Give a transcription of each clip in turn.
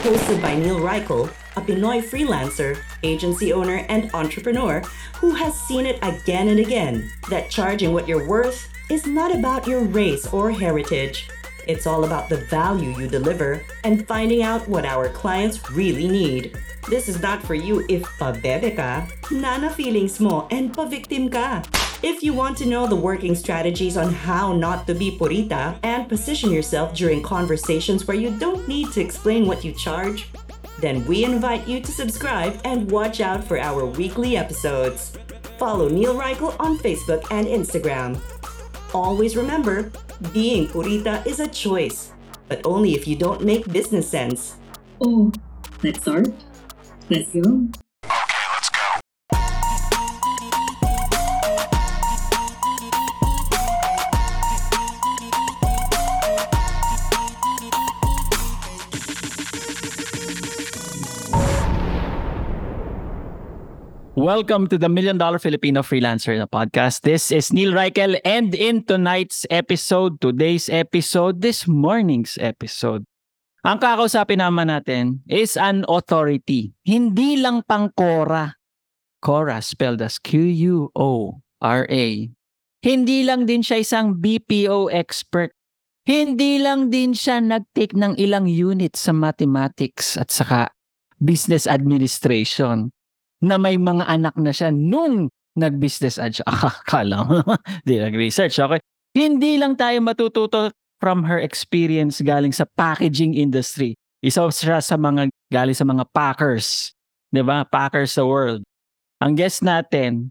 Hosted by Neil Reichel, a Pinoy freelancer, agency owner, and entrepreneur who has seen it again and again that charging what you're worth is not about your race or heritage. It's all about the value you deliver and finding out what our clients really need. This is not for you if pabebe ka, nana feelings mo, and pa-victim ka. If you want to know the working strategies on how not to be purita and position yourself during conversations where you don't need to explain what you charge, then we invite you to subscribe and watch out for our weekly episodes. Follow Neil Reichel on Facebook and Instagram. Always remember, being purita is a choice, but only if you don't make business sense. Oh, let's start. Let's go. Welcome to the Million Dollar Filipino Freelancer na podcast. This is Neil Reichel and in tonight's episode, today's episode, this morning's episode, ang kakausapin naman natin is an authority. Hindi lang pang Quora. Quora spelled as Q-U-O-R-A. Hindi lang din siya isang BPO expert. Hindi lang din siya nag-take ng ilang units sa mathematics at saka business administration na may mga anak na siya nung nag-business ad siya. Akala mo, di nag-research. Okay. Hindi lang tayo matututo from her experience galing sa packaging industry. Isa siya sa mga galing sa mga packers. Di ba? Packers sa world. Ang guest natin,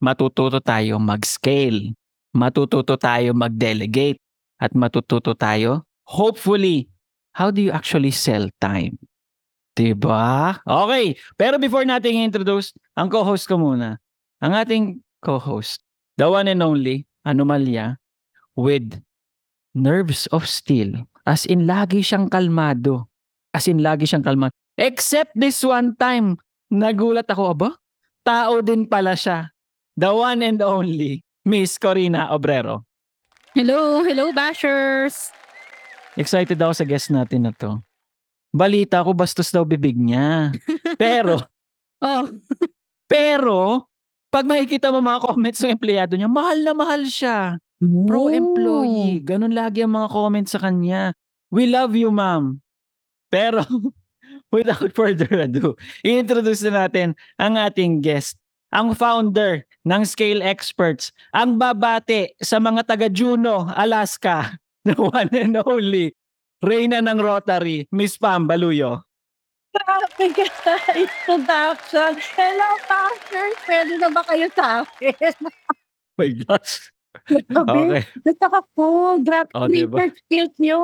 matututo tayo mag-scale. Matututo tayo mag-delegate. At matututo tayo, hopefully, how do you actually sell time? Diba? Okay. Pero before natin i-introduce, ang co-host ko muna. Ang ating co-host, the one and only, Anomalia, with nerves of steel. As in, lagi siyang kalmado. As in, lagi siyang kalmado. Except this one time, nagulat ako, aba? Tao din pala siya. The one and only, Miss Corina Obrero. Hello, hello bashers. Excited ako sa guest natin na to. Balita ko bastos daw bibig niya. Pero, Oh, pero, pag makikita mo mga comments ng empleyado niya, mahal na mahal siya. Pro-employee. Ganun lagi ang mga comments sa kanya. We love you, ma'am. Pero, without further ado, i-introduce na natin ang ating guest. Ang founder ng Scale Experts. Ang babate sa mga taga Juneau, Alaska. The one and only. Reyna ng Rotary, Miss Pam Baluyo. Grabe ka introduction. Hello bashers. Pwede na ba kayo sa akin? My gosh. Grabe. Okay. Nagtaka po. Grabe Oh, diba? skills nyo.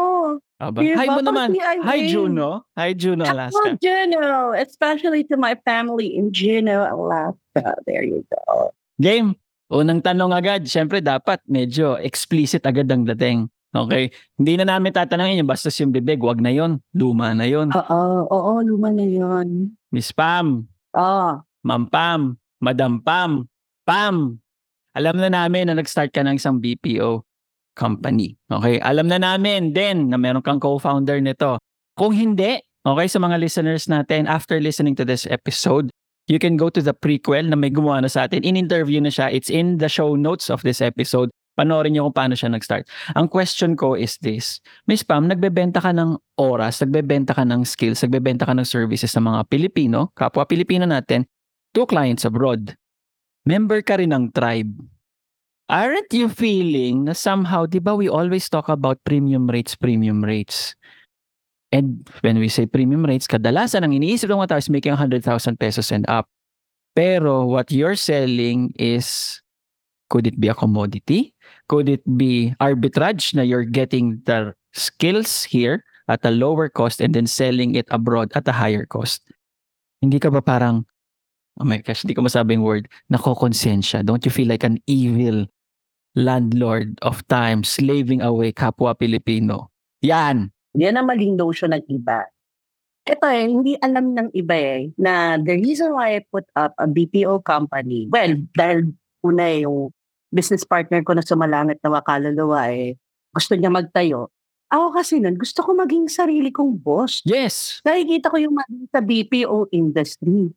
Aba. Diba? Hi mo naman. Hi. Juno. Hi Juno, Alaska. Juneau. Especially to my family in Juneau, Alaska. There you go. Game. Unang tanong agad. Siyempre dapat medyo explicit agad ang dating. Okay? Hindi na namin tatanungin yung bastos yung bibig. Wag na yon. Luma na yon. Oo, oo, luma na yun. Miss Pam. Oh, Ma'am Pam. Madam Pam. Pam. Alam na namin na nag-start ka ng isang BPO company. Okay? Alam na namin din na meron kang co-founder nito. Kung hindi, okay, sa mga listeners natin, after listening to this episode, you can go to the prequel na may gumawa na sa atin. In-interview na siya. It's in the show notes of this episode. Panoorin niyo kung paano siya nag-start. Ang question ko is this. Miss Pam, nagbebenta ka ng oras, nagbebenta ka ng skills, nagbebenta ka ng services sa mga Pilipino, kapwa Pilipino natin, to clients abroad. Member ka rin ng tribe. Aren't you feeling na somehow, di ba we always talk about premium rates, premium rates? And when we say premium rates, kadalasan ang iniisip ng mga tao is making 100,000 pesos and up. Pero what you're selling is, could it be a commodity? Could it be arbitrage na you're getting the skills here at a lower cost and then selling it abroad at a higher cost? Hindi ka ba parang oh my gosh, di ko masabing word, nakokonsensya. Don't you feel like an evil landlord of time slaving away kapwa Pilipino? Yan. Yan ang maling notion ng iba. Ito eh, hindi alam ng iba eh, na the reason why I put up a BPO company, well, dahil una eh, yung business partner ko na sumalangit na wakaluluwa eh, gusto niya magtayo. Ako kasi nun, gusto ko maging sarili kong boss. Yes. Nakikita ko yung mali sa BPO industry.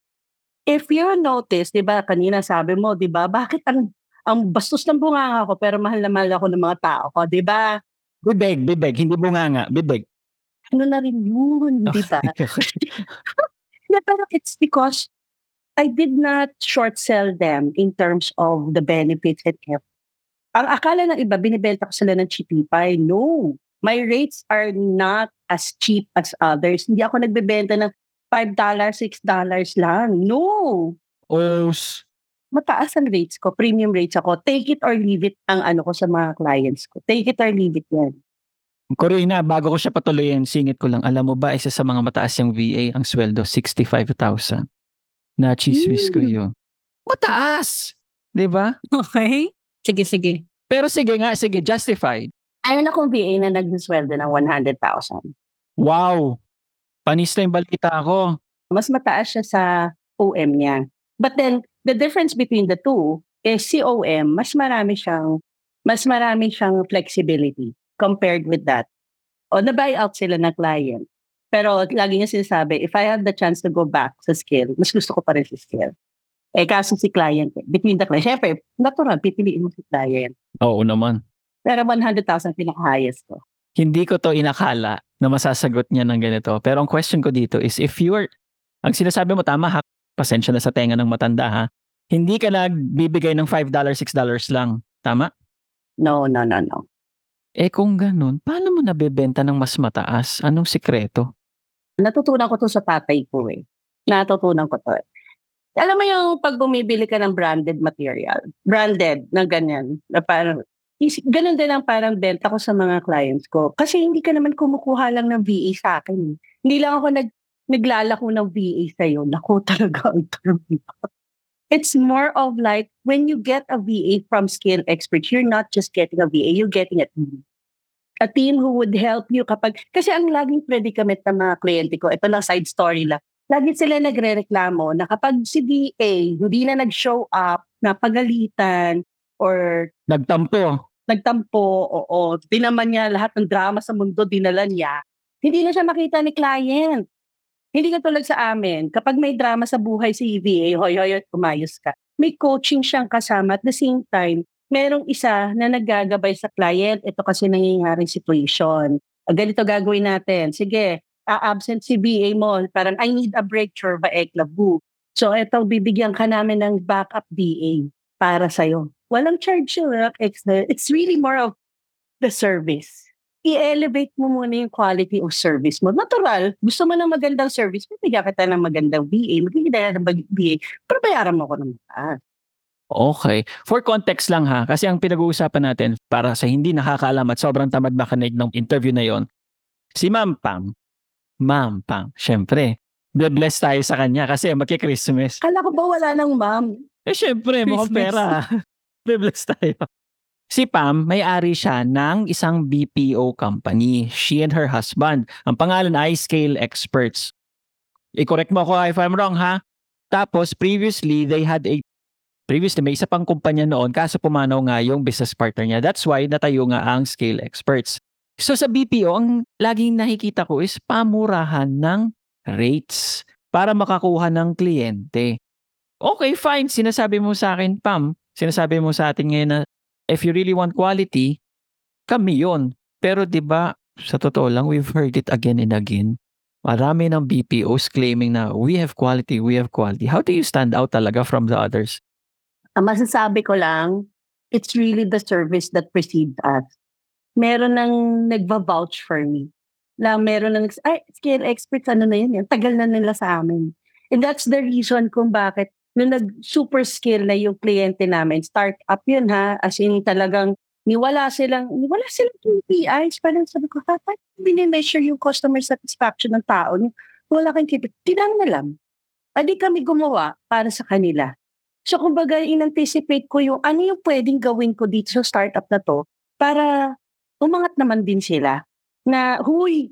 If you notice, di ba, kanina sabi mo, di ba, bakit ang ang bastos ng bunganga ko pero mahal na mahal ako ng mga tao ko, di ba? Bibig, bibig. Hindi bunganga. Bibig. Ano na rin yun, di ba? Yeah, pero it's because I did not short sell them in terms of the benefits and everything. Ang akala ng iba, binibenta ko sila ng cheapify. No. My rates are not as cheap as others. Hindi ako nagbebenta ng $5, $6 lang. No. Os. Mataas ang rates ko, premium rates ako. Take it or leave it ang ano ko sa mga clients ko. Take it or leave it yan. Corina, bago ko siya patuloyin, singit ko lang. Alam mo ba, isa sa mga mataas yung VA, ang sweldo, 65,000. Na chismis ko Mm. yun. Mataas! Di ba? Okay. Sige, sige. Pero sige nga, sige, justified. Ayun akong VA na nag-sweldo ng 100,000. Wow! Panis na yung balita ko. mas mataas siya sa OM niya. But then, the difference between the two is si OM, mas marami siyang, mas marami siyang flexibility compared with that. O na-buy out sila ng client. Pero lagi niya sinasabi, if I have the chance to go back sa skill, mas gusto ko pa rin si skill. Eh kaso si client, eh, between the client, syempre, natural, pipiliin mo si client. Oo naman. Pero 100,000 pinaka-highest ko. Hindi ko to inakala na masasagot niya ng ganito. Pero ang question ko dito is if you're, ang sinasabi mo tama ha, pasensya na sa tenga ng matanda ha, hindi ka nagbibigay ng $5, $6 lang. Tama? No, no, no, no. Eh kung ganun, paano mo nabebenta ng mas mataas? Anong sikreto? Natutunan ko to sa tatay ko eh. Natutunan ko to eh. Alam mo yung pag bumibili ka ng branded material, branded na ganyan, na parang, is, ganun din ang parang benta ko sa mga clients ko. Kasi hindi ka naman kumukuha lang ng VA sa akin. eh. Hindi lang ako nag, naglalako ng VA sa'yo. Naku talaga ang term. It's more of like, when you get a VA from skill experts, you're not just getting a VA, you're getting a a team who would help you kapag, kasi ang laging predicament ng mga kliyente ko, ito lang side story lang, lagi sila nagre-reklamo na kapag si DA hindi na nag-show up, napagalitan, or Nagtampo. nagtampo, oo, dinaman niya lahat ng drama sa mundo, dinala niya, hindi na siya makita ni client. Hindi ka tulad sa amin, kapag may drama sa buhay sa EVA, hoy, hoy, hoy, umayos ka. May coaching siyang kasama at the same time, merong isa na naggagabay sa client, ito kasi nangyayaring situation. Ah, Ganito gagawin natin. Sige, a-absent si BA mo, parang I need a break, chorba eklabu. So ito, bibigyan ka namin ng backup BA para sa'yo. Walang charge yun, extra. It's really more of the service. I-elevate mo muna yung quality of service mo. Natural, gusto mo ng magandang service, bibigyan kita ng magandang BA, magiging ng BA, pero bayaran mo ko ng mataas. Okay. For context lang ha, kasi ang pinag-uusapan natin para sa hindi nakakaalam at sobrang tamad makinig ng interview na yon, si Ma'am Pam, Ma'am Pam, syempre, bless tayo sa kanya kasi magki-Christmas. Kala ko ba wala ng ma'am? Eh syempre, mukhang Christmas. pera. bless tayo. Si Pam, may-ari siya ng isang BPO company. She and her husband. Ang pangalan ay Scale Experts. I-correct mo ako if I'm wrong ha. Tapos previously, they had a previously may isa pang kumpanya noon kaso pumanaw nga yung business partner niya. That's why natayo nga ang Scale Experts. So sa BPO, ang laging nakikita ko is pamurahan ng rates para makakuha ng kliyente. Okay, fine. Sinasabi mo sa akin, Pam. Sinasabi mo sa atin ngayon na if you really want quality, kami yon. Pero 'di ba, sa totoo lang, we've heard it again and again. Marami ng BPOs claiming na we have quality, we have quality. How do you stand out talaga from the others? Ang masasabi ko lang, it's really the service that precedes us. Meron nang nagva-vouch for me. Na meron nang, ay, scale experts, ano na yun, yan. tagal na nila sa amin. And that's the reason kung bakit nung nag-super skill na yung kliyente namin, start up yun ha, as in talagang niwala silang, niwala silang KPIs. Parang sabi ko, ha, paano binimeasure yung customer satisfaction ng tao? Wala kang KPI. Tinang na lang. adi kami gumawa para sa kanila. So kumbaga, in-anticipate ko yung ano yung pwedeng gawin ko dito sa startup na to para umangat naman din sila na, huy,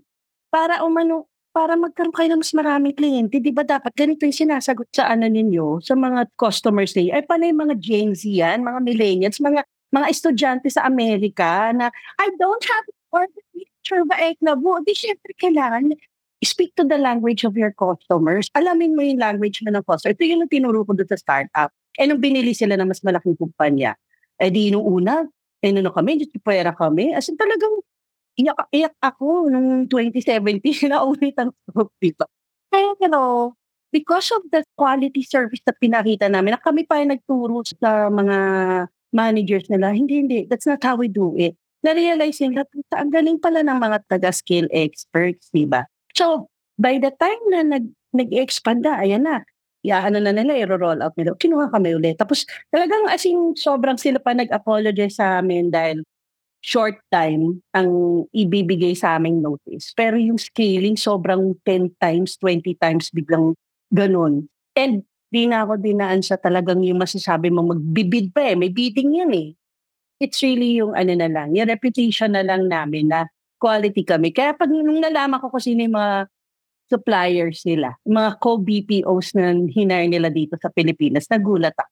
para umano, para magkaroon kayo ng mas maraming kliyente, di ba dapat ganito yung sinasagot sa ano ninyo, sa mga customers ninyo. Ay, paano yung mga Gen Z yan, mga millennials, mga mga estudyante sa Amerika na, I don't have or picture ba ek na mo, di syempre kailangan speak to the language of your customers. Alamin mo yung language mo ng customer. Ito yung tinuro ko doon sa startup. Eh, nung binili sila ng mas malaking kumpanya, eh di nung una, eh nung kami, pera kami. As in talagang, iyak, iyak ako nung 2017 na ulit ang scope, di ba? Kaya, you know, because of the quality service na pinakita namin, na kami pa yung nagturo sa mga managers nila, hindi, hindi, that's not how we do it. Na-realize nila, "Puta, ang galing pala ng mga taga-skill experts, di ba? So, by the time na nag, nag-expand na, ayan na, ya ano na nila, i-roll out nila. Kinuha kami ulit. Tapos talagang as in, sobrang sila pa nag-apologize sa amin dahil short time ang ibibigay sa aming notice. Pero yung scaling sobrang 10 times, 20 times biglang ganun. And di na ako dinaan sa talagang yung masasabi mo magbibid pa eh. May bidding yan eh. It's really yung ano na lang, yung reputation na lang namin na quality kami. Kaya pag nung nalaman ko kung sino mga suppliers nila, mga co-BPOs na hinire nila dito sa Pilipinas, nagulat ako.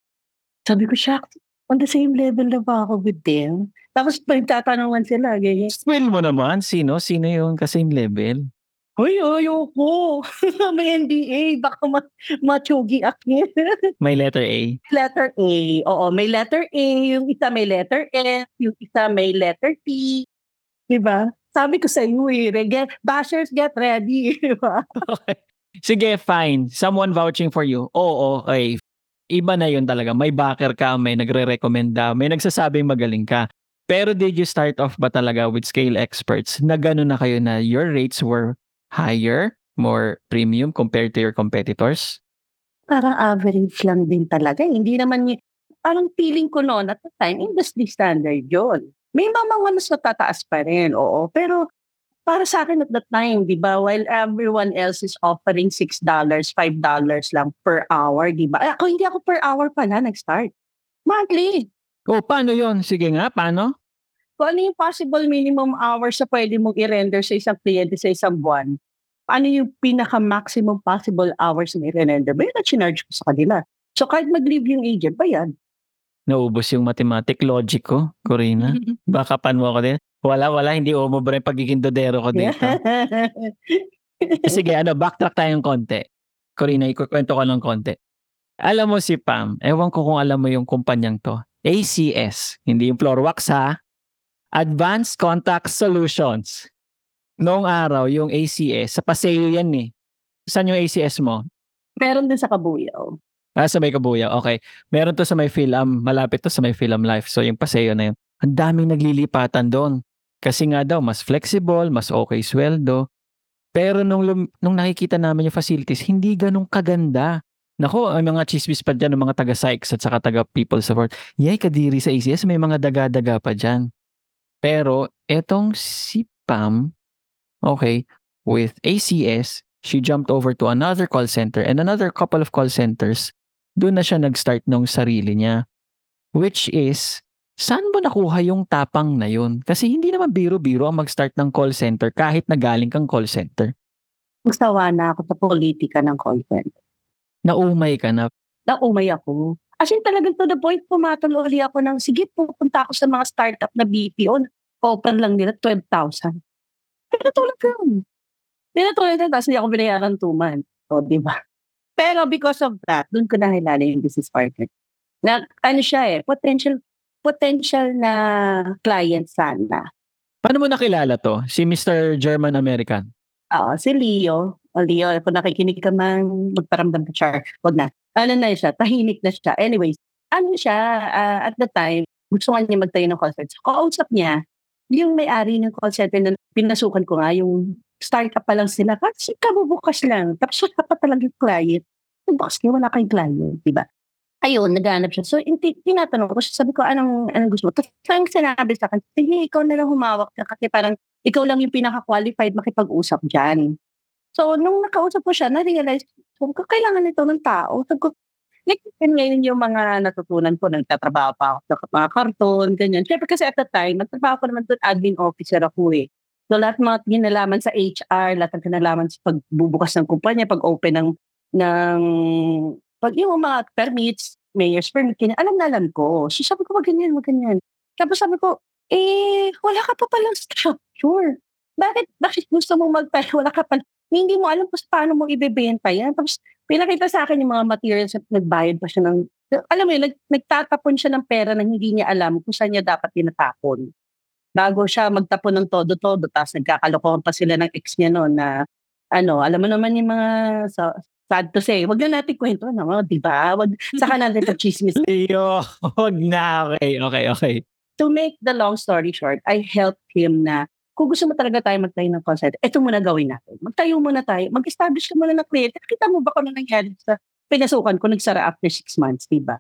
Sabi ko, shucks, on the same level na ba ako with them? Tapos pagtatanungan sila, ganyan. Spill mo naman, sino? Sino yung kasing level? Hoy, ayoko. May NDA. Baka ma- machugi ako. May letter A. letter A. Oo, may letter A. Yung isa may letter F. Yung isa may letter T. Diba? Sabi ko sa iyo eh, get, bashers get ready. Diba? Okay. Sige, fine. Someone vouching for you. Oo, okay. Iba na yun talaga. May backer ka, may nagre-recommenda, may nagsasabing magaling ka. Pero did you start off ba talaga with scale experts na gano'n na kayo na your rates were higher, more premium compared to your competitors? Parang average lang din talaga. eh. Hindi naman parang feeling ko noon at the time, industry standard yon. May mga mga mas matataas pa rin, oo. Pero para sa akin at that time, di ba, while everyone else is offering $6, $5 lang per hour, di ba? Ako, hindi ako per hour pala nag-start. Monthly. Oh, paano yon? Sige nga, paano? Kung ano yung possible minimum hours na pwede mong i-render sa isang kliyente sa isang buwan, ano yung pinaka-maximum possible hours na i-render, ba yun na chinarge ko sa kanila. So kahit mag-leave yung agent, bayad. Naubos yung mathematic logic ko, Corina. Baka pan mo ako din. Wala, wala. Hindi umubra yung pagiging dodero ko dito. Sige, ano, backtrack tayong konti. Corina, ikukwento ko ng konti. Alam mo si Pam, ewan ko kung alam mo yung kumpanyang to. ACS, hindi yung floor wax ha. Advanced Contact Solutions. Noong araw, yung ACS, sa Paseo yan eh. Saan yung ACS mo? Meron din sa Kabuyaw. Ah, sa may Kabuya. Okay. Meron to sa may Philam. Malapit to sa may Philam Life. So, yung Paseo na yun. Ang daming naglilipatan doon. Kasi nga daw, mas flexible, mas okay sweldo. Pero nung, lum- nung nakikita namin yung facilities, hindi ganun kaganda. Nako, ang mga chismis pa dyan, ng mga taga-psychs at saka taga-people support. Yay, kadiri sa ACS, may mga daga-daga pa dyan. Pero, etong si Pam, okay, with ACS, she jumped over to another call center and another couple of call centers. Doon na siya nag-start nung sarili niya. Which is, saan mo nakuha yung tapang na yun? Kasi hindi naman biro-biro ang mag-start ng call center kahit na galing kang call center. Magsawa na ako sa politika ng content. Naumay ka na. Naumay ako. As in talagang to the point, pumatol uli ako ng, sige, pupunta ako sa mga startup na BPO. Open lang nila, 12,000. Pero tulad ko yun. Pinatulad na, tapos hindi ako binayaran two months. O, di ba? Pero because of that, doon ko nakilala yung business partner. Na, ano siya eh, potential potential na client sana. Paano mo nakilala to? Si Mr. German American. Oo, si Leo. O Leo, kung nakikinig ka man, magparamdam ka, Char. Wag na. Ano na siya, tahimik na siya. Anyways, ano siya, ah, at the time, gusto nga niya magtayo ng call center. Kausap niya, yung may-ari ng call center na pinasukan ko nga, yung startup pa lang sila, kasi kabubukas lang. Tapos wala pa talaga yung client. Yung box niya, wala kayong client, di ba? Ayun, naghanap siya. So, inti, tinatanong ko siya, sabi ko, anong, anong gusto mo? Tapos, ang sinabi sa akin, sige, ikaw na lang humawak ka kasi parang ikaw lang yung pinaka-qualified makipag-usap dyan. So, nung nakausap ko siya, na-realize, ko, kailangan nito ng tao. Sabi ko, like, ngayon yung mga natutunan ko, nagtatrabaho pa ako sa mga karton, ganyan. Siyempre kasi at the time, nagtrabaho ko naman doon, admin officer ako eh. So lahat mga kinalaman sa HR, lahat ng kinalaman sa pagbubukas ng kumpanya, pag-open ng, ng pag yung mga permits, mayor's permit, kanya, alam na alam ko. So sabi ko, wag ganyan, wag ganyan. Tapos sabi ko, eh, wala ka pa palang structure. Bakit, bakit gusto mong magpala, wala ka pa, hindi mo alam kung paano mo ibebenta yan. Tapos pinakita sa akin yung mga materials at nagbayad pa siya ng, alam mo yun, nag, nagtatapon siya ng pera na hindi niya alam kung saan niya dapat tinatapon. Bago siya magtapon ng todo-todo, tapos nagkakalokohan pa sila ng ex niya noon na, ano, alam mo naman yung mga, so, sad to say, wag na natin kwento, no? di ba? Wag, saka natin ito chismis. Leo, wag na. Okay, okay, okay. To make the long story short, I helped him na kung gusto mo talaga tayo magtayo ng call center, ito muna gawin natin. Magtayo muna tayo. Mag-establish ka muna ng kliyente. Kita mo ba kung ano nangyari sa pinasukan ko, nagsara after six months, di ba?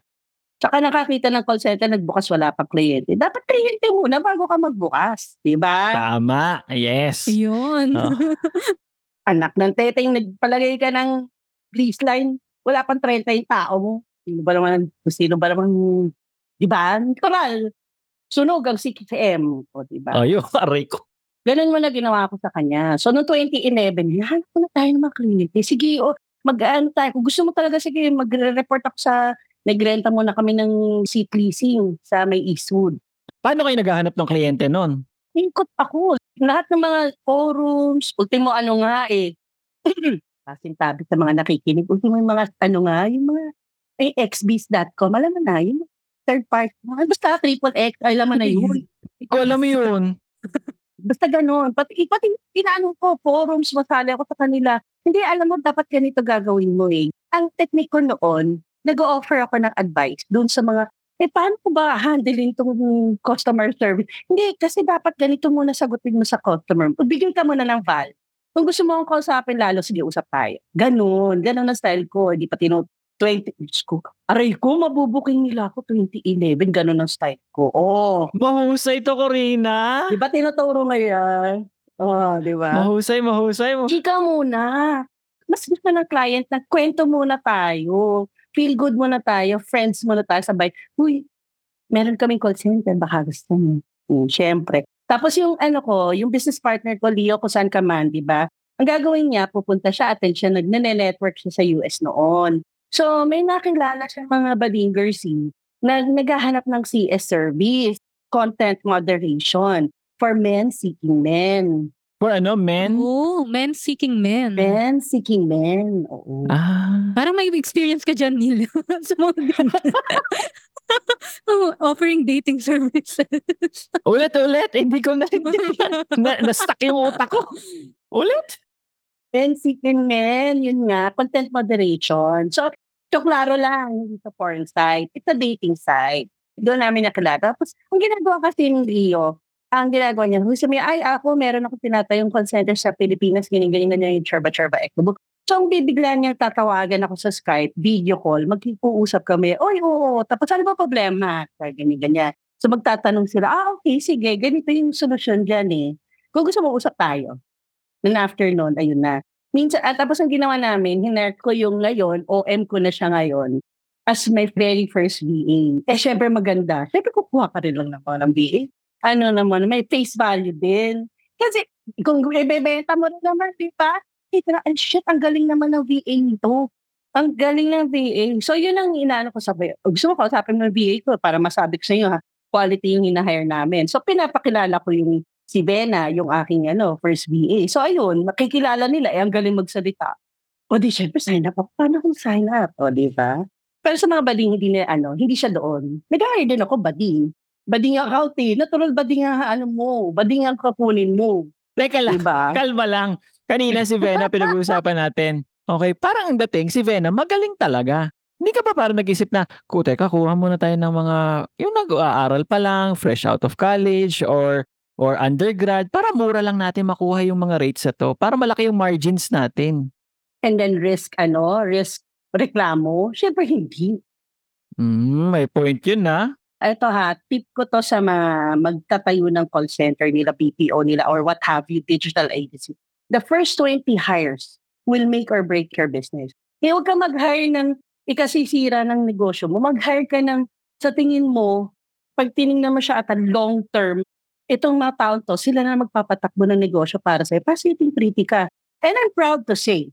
Tsaka nakakita ng call center, nagbukas wala pa kliyente. Dapat kliyente muna bago ka magbukas, di ba? Tama. Yes. Yun. Oh. Anak ng teteng, nagpalagay ka ng grease line, wala pang 30 yung tao mo. Sino ba naman, sino ba naman, di ba? Natural. Sunog ang CKM. O, di ba? Ayun, aray ko. Ganun mo na ginawa ko sa kanya. So, noong 2011, hanap ko na tayo ng mga kliyente. Sige, o, mag-ano tayo. Kung gusto mo talaga, sige, magre-report ako sa, nagrenta mo na kami ng seat leasing sa may Eastwood. Paano kayo naghahanap ng kliyente nun? Ikot ako. Lahat ng mga forums, ultimo ano nga eh. Kasintabi sa mga nakikinig. Ultimo yung mga, ano nga, yung mga, ay, xbs.com. Alam mo na, yung third party. Basta triple X, alam mo na yun. Ko alam mo yun. Basta ganun. Pati, pati inaano ko, forums, masali ako sa kanila. Hindi, alam mo, dapat ganito gagawin mo eh. Ang technique ko noon, nag-offer ako ng advice doon sa mga, eh, paano ko ba handling itong customer service? Hindi, kasi dapat ganito muna sagutin mo sa customer. Bigyan ka muna ng val. Kung gusto mo akong kausapin lalo, sige, usap tayo. Ganun. Ganun ang style ko. Hindi pa tino 20, Diyos ko. Aray ko, mabubuking nila ako 2011. Ganun ang style ko. Oh. Mahusay to, Corina. Di ba tinuturo ngayon? Oh, di ba? Mahusay, mahusay. mo. Chika muna. Mas gusto ng client na kwento muna tayo. Feel good muna tayo. Friends muna tayo. Sabay, uy, meron kaming call center. Baka gusto mo. Hmm, Siyempre. Tapos yung ano ko, yung business partner ko, Leo Kusan Kaman, di ba? Ang gagawin niya, pupunta siya, attention, nagne-network siya sa US noon. So, may nakilala siya mga balingers eh, na naghahanap ng CS service, content moderation for men seeking men. For ano, men? Oh, men seeking men. Men seeking men. Oo. Ah. Parang may experience ka dyan, Neil. sa mga. Oh, offering dating services. Ulit, ulit. Hindi ko na, na na-stuck yung utak ko. Ulit. Men seeking men, yun nga, content moderation. So, so klaro lang, hindi sa porn site. It's a dating site. Doon namin nakilala. Tapos, ang ginagawa kasi ng Rio, ang ginagawa niya, gusto niya, ay ako, meron ako tinatayong call center sa Pilipinas, ganyan-ganyan ganyan yung charba-charba ectobook. So, ang bibigla niya tatawagan ako sa Skype, video call, magkipuusap kami, oy, oo, tapos ano ba problema? Ganyan-ganyan. So, magtatanong sila, ah, okay, sige, ganito yung solusyon dyan eh. Kung gusto mo, usap tayo. Then after ayun na. Minsan, at tapos ang ginawa namin, hinert ko yung ngayon, OM ko na siya ngayon, as my very first VA. Eh, syempre maganda. Syempre kukuha ka rin lang naman ng VA. Ano naman, may face value din. Kasi, kung ibebenta mo rin naman, di ba? And shit, ang galing naman ng VA nito. Ang galing ng VA. So, yun ang inaano ko sabi. Gusto mo kausapin mo ng VA ko para masabi ko sa inyo, ha, quality yung hinahire namin. So, pinapakilala ko yung si Bena, yung aking ano, first VA. So, ayun, makikilala nila, eh, ang galing magsalita. O di, syempre, sign up ako. Paano kung sign up? O, di ba? Pero sa mga bading, hindi na, ano, hindi siya doon. Nag-hire din ako, bading. Bading account eh. Natural bading ang ano mo. Bading ang kapunin mo. Teka lang. Di ba? Kalma lang. Kanina si Vena pinag-uusapan natin. Okay, parang ang dating si Vena magaling talaga. Hindi ka ba parang nag-isip na, teka, kuha muna tayo ng mga, yung nag-aaral pa lang, fresh out of college, or or undergrad, para mura lang natin makuha yung mga rates na to, para malaki yung margins natin. And then risk, ano, risk reklamo. Syempre, hindi. Hmm, may point yun na. Ito ha, tip ko to sa mga magtatayo ng call center nila, PPO nila, or what have you, digital agency. The first 20 hires will make or break your business. Kaya huwag ka mag-hire ng ikasisira ng negosyo mo. Mag-hire ka ng, sa tingin mo, pag tinignan mo siya at a long term, itong mga taon to, sila na magpapatakbo ng negosyo para sa'yo. Para sitting pretty ka. And I'm proud to say,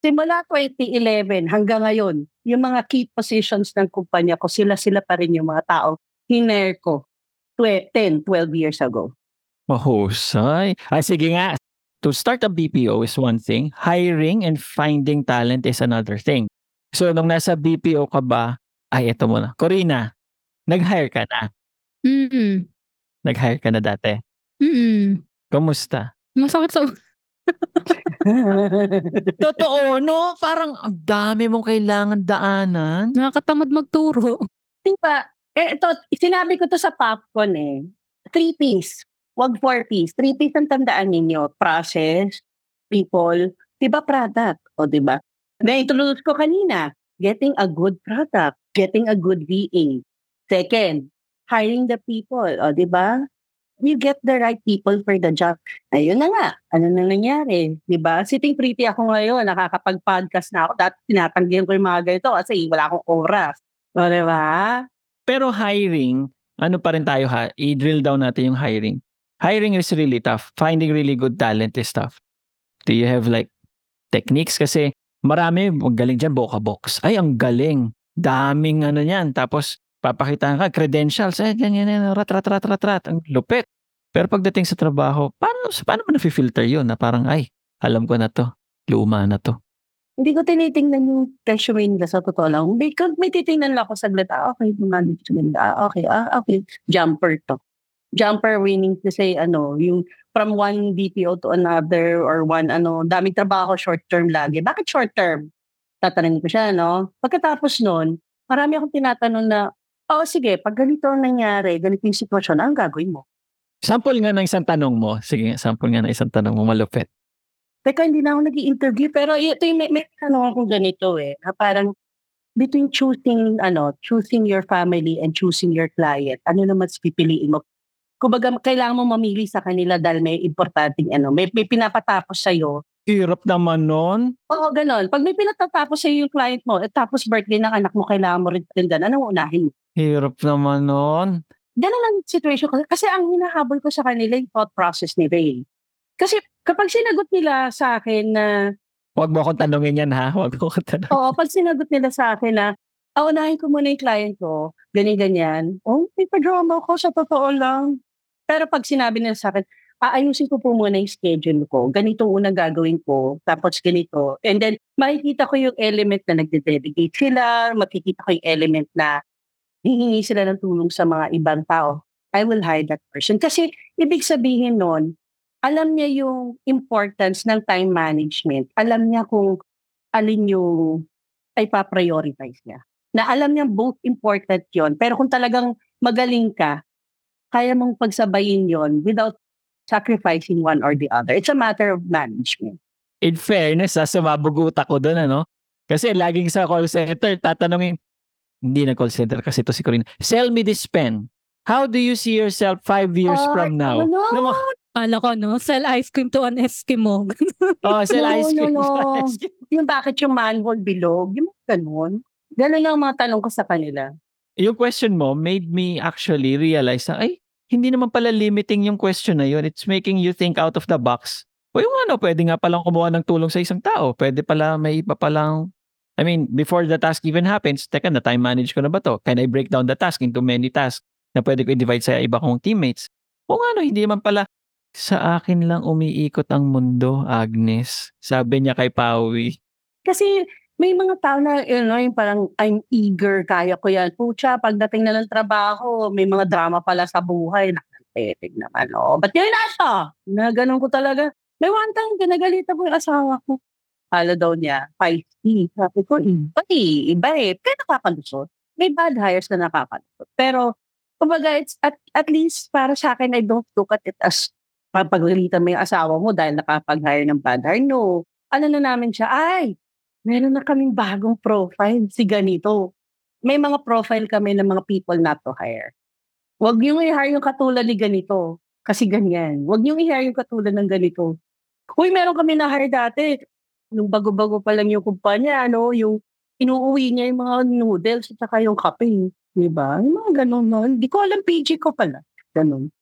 simula 2011 hanggang ngayon, yung mga key positions ng kumpanya ko, sila-sila pa rin yung mga tao hiner ko 10, 12 years ago. Mahusay. Ay, sige nga. To start a BPO is one thing. Hiring and finding talent is another thing. So, nung nasa BPO ka ba, ay, ito muna. Corina, nag-hire ka na. Mm-mm. Nag-hire ka na dati. Mm-mm. Kumusta? Masakit sa... Totoo, no? Parang ang dami mong kailangan daanan. Nakakatamad magturo. Di ba? Eh, ito, sinabi ko to sa popcorn eh. Three P's. Wag four P's. Three P's ang tandaan ninyo. Process, people, di ba product? O di ba? Na-introduce ko kanina. Getting a good product. Getting a good VA. Second, hiring the people. O di ba? You get the right people for the job. Ayun na nga. Ano na nangyari? Di ba? Sitting pretty ako ngayon. Nakakapag-podcast na ako. Dati tinatanggihan ko yung mga ganito kasi wala akong oras. O di ba? Pero hiring, ano pa rin tayo ha? I-drill down natin yung hiring. Hiring is really tough. Finding really good talent is tough. Do you have like techniques? Kasi marami, ang galing dyan, Boca Box. Ay, ang galing. Daming ano yan. Tapos, papakita ka, credentials. Eh, ganyan, yan, rat, rat, rat, rat, rat. Ang lupit. Pero pagdating sa trabaho, paano, paano mo na-filter yun? Na parang, ay, alam ko na to. Luma na to. Hindi ko tinitingnan yung resume nila sa totoo lang. Because may titingnan lang ako saglit, ah, okay, management, ah, okay, ah, okay, jumper to. Jumper winning to say, ano, yung from one BPO to another or one, ano, daming trabaho, short term lagi. Bakit short term? Tatanungin ko siya, no? Pagkatapos nun, marami akong tinatanong na, oh, sige, pag ganito ang nangyari, ganito yung sitwasyon, ang gagawin mo? Sample nga ng isang tanong mo. Sige, sample nga ng isang tanong mo. Malupit. Teka, hindi na ako nag interview pero ito yung may, may tanong akong ganito eh. Na parang between choosing, ano, choosing your family and choosing your client, ano naman pipiliin mo? Kumbaga, kailangan mo mamili sa kanila dahil may importanteng, ano, may, may pinapatapos sa'yo. Hirap naman nun. Oo, ganon. Pag may pinatapos sa'yo yung client mo, at tapos birthday ng anak mo, kailangan mo rin tindan, anong unahin mo? Hirap naman nun. Ganun ang situation ko. Kasi ang hinahabol ko sa kanila yung thought process ni Ray. Kasi kapag sinagot nila sa akin na, Huwag mo akong tanongin yan ha. Huwag mo akong tanongin. oo, pag sinagot nila sa akin na, ah, unahin ko muna yung client ko, ganyan-ganyan, oh, may pa-drama ko sa totoo lang. Pero pag sinabi nila sa akin, aayusin ko po muna yung schedule ko, ganito unang gagawin ko, tapos ganito. And then, makikita ko yung element na nagde-delegate sila, makikita ko yung element na hihingi sila ng tulong sa mga ibang tao. I will hire that person. Kasi, ibig sabihin nun, alam niya yung importance ng time management. Alam niya kung alin yung ay pa-prioritize niya. Na alam niya both important yon Pero kung talagang magaling ka, kaya mong pagsabayin yon without sacrificing one or the other. It's a matter of management. In fairness, ha, sumabugot ako doon, ano? Kasi laging sa call center, tatanungin, hindi na call center kasi to si Corinne, sell me this pen. How do you see yourself five years Ah, from now? ano? Ano mo? Kala ko, no? Sell ice cream to an Eskimo. Oh, sell No, ice cream. no, no. ice cream. Yung bakit yung manhole bilog, yung mga ganun. Ganun lang ang mga tanong ko sa kanila. Yung question mo made me actually realize na, ay, hindi naman pala limiting yung question na yun. It's making you think out of the box. O yung ano, pwede nga palang kumuha ng tulong sa isang tao. Pwede pala may iba palang I mean, before the task even happens, teka, na time manage ko na ba to? Can I break down the task into many tasks na pwede ko i-divide sa iba kong teammates? O ano, hindi naman pala sa akin lang umiikot ang mundo, Agnes. Sabi niya kay Pawi. Kasi may mga tao na, you know, yung parang, I'm eager, kaya ko yan. Pucha, pagdating na ng trabaho, may mga drama pala sa buhay. Nakakatig naman, oh. Ba't yun nasa? Na ganun ko talaga. May one time, ginagalitan ko yung asawa ko. Hala daw niya, feisty. Sabi ko, iba eh, iba eh. Kaya nakakalusot. May bad hires na nakakalusot. Pero, kumbaga, it's at, at least para sa akin, I don't look at it as papagalitan mo yung asawa mo dahil nakapag-hire ng bad hire. No. Ano na namin siya, ay, meron na kaming bagong profile, si ganito. May mga profile kami ng mga people not to hire. Huwag niyong i-hire yung katulad ni ganito. Kasi ganyan. Huwag niyong i-hire yung katulad ng ganito. Uy, meron kami na-hire dati. Nung bago-bago pa lang yung kumpanya, ano, yung inuuwi niya yung mga noodles at saka yung kape. Di ba? Yung mga ganun no. Hindi ko alam PG ko pala. Ganun.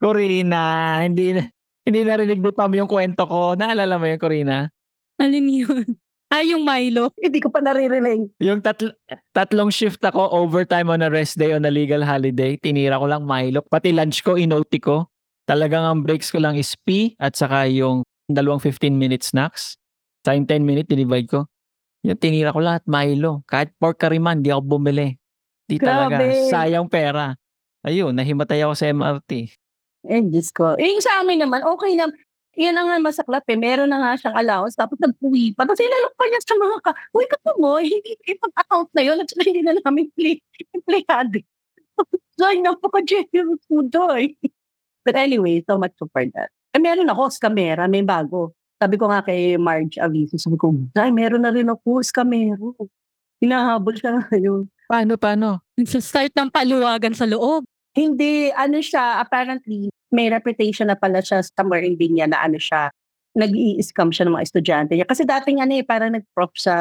Corina, hindi hindi narinig mo pa yung kwento ko. Naalala mo yun, Corina? Alin yun? Ah, yung Milo. Hindi ko pa naririnig. Yung tatl- tatlong shift ako, overtime on a rest day on a legal holiday. Tinira ko lang Milo. Pati lunch ko, inoti ko. Talagang ang breaks ko lang is pee at saka yung dalawang 15 minute snacks. Sa yung 10 minute, dinivide ko. Yung tinira ko lahat, Milo. Kahit pork curry man, di ako bumili. Di talaga. Grabe. Sayang pera. Ayun, nahimatay ako sa MRT. Eh, Diyos ko. Eh, yung sa amin naman, okay na. Yan ang masaklap eh. Meron na nga siyang allowance. Tapos nag-uwi pa. Tapos ilalok pa niya sa mga ka. Uy, ka mo. Hindi ibang account na yun. At saka hindi na namin play, playado. so, ay, napaka-generous mo doy. But anyway, so much for that. Eh, meron ako, scamera. May bago. Sabi ko nga kay Marge Aviso, sabi ko, ay, meron na rin ako, scamero. Hinahabol siya ngayon. Paano, paano? Nagsa-start ng paluwagan sa loob. Hindi, ano siya, apparently, may reputation na pala siya somewhere in Binya na ano siya, nag scam siya ng mga estudyante niya. Kasi dati nga eh, parang nag-prof sa,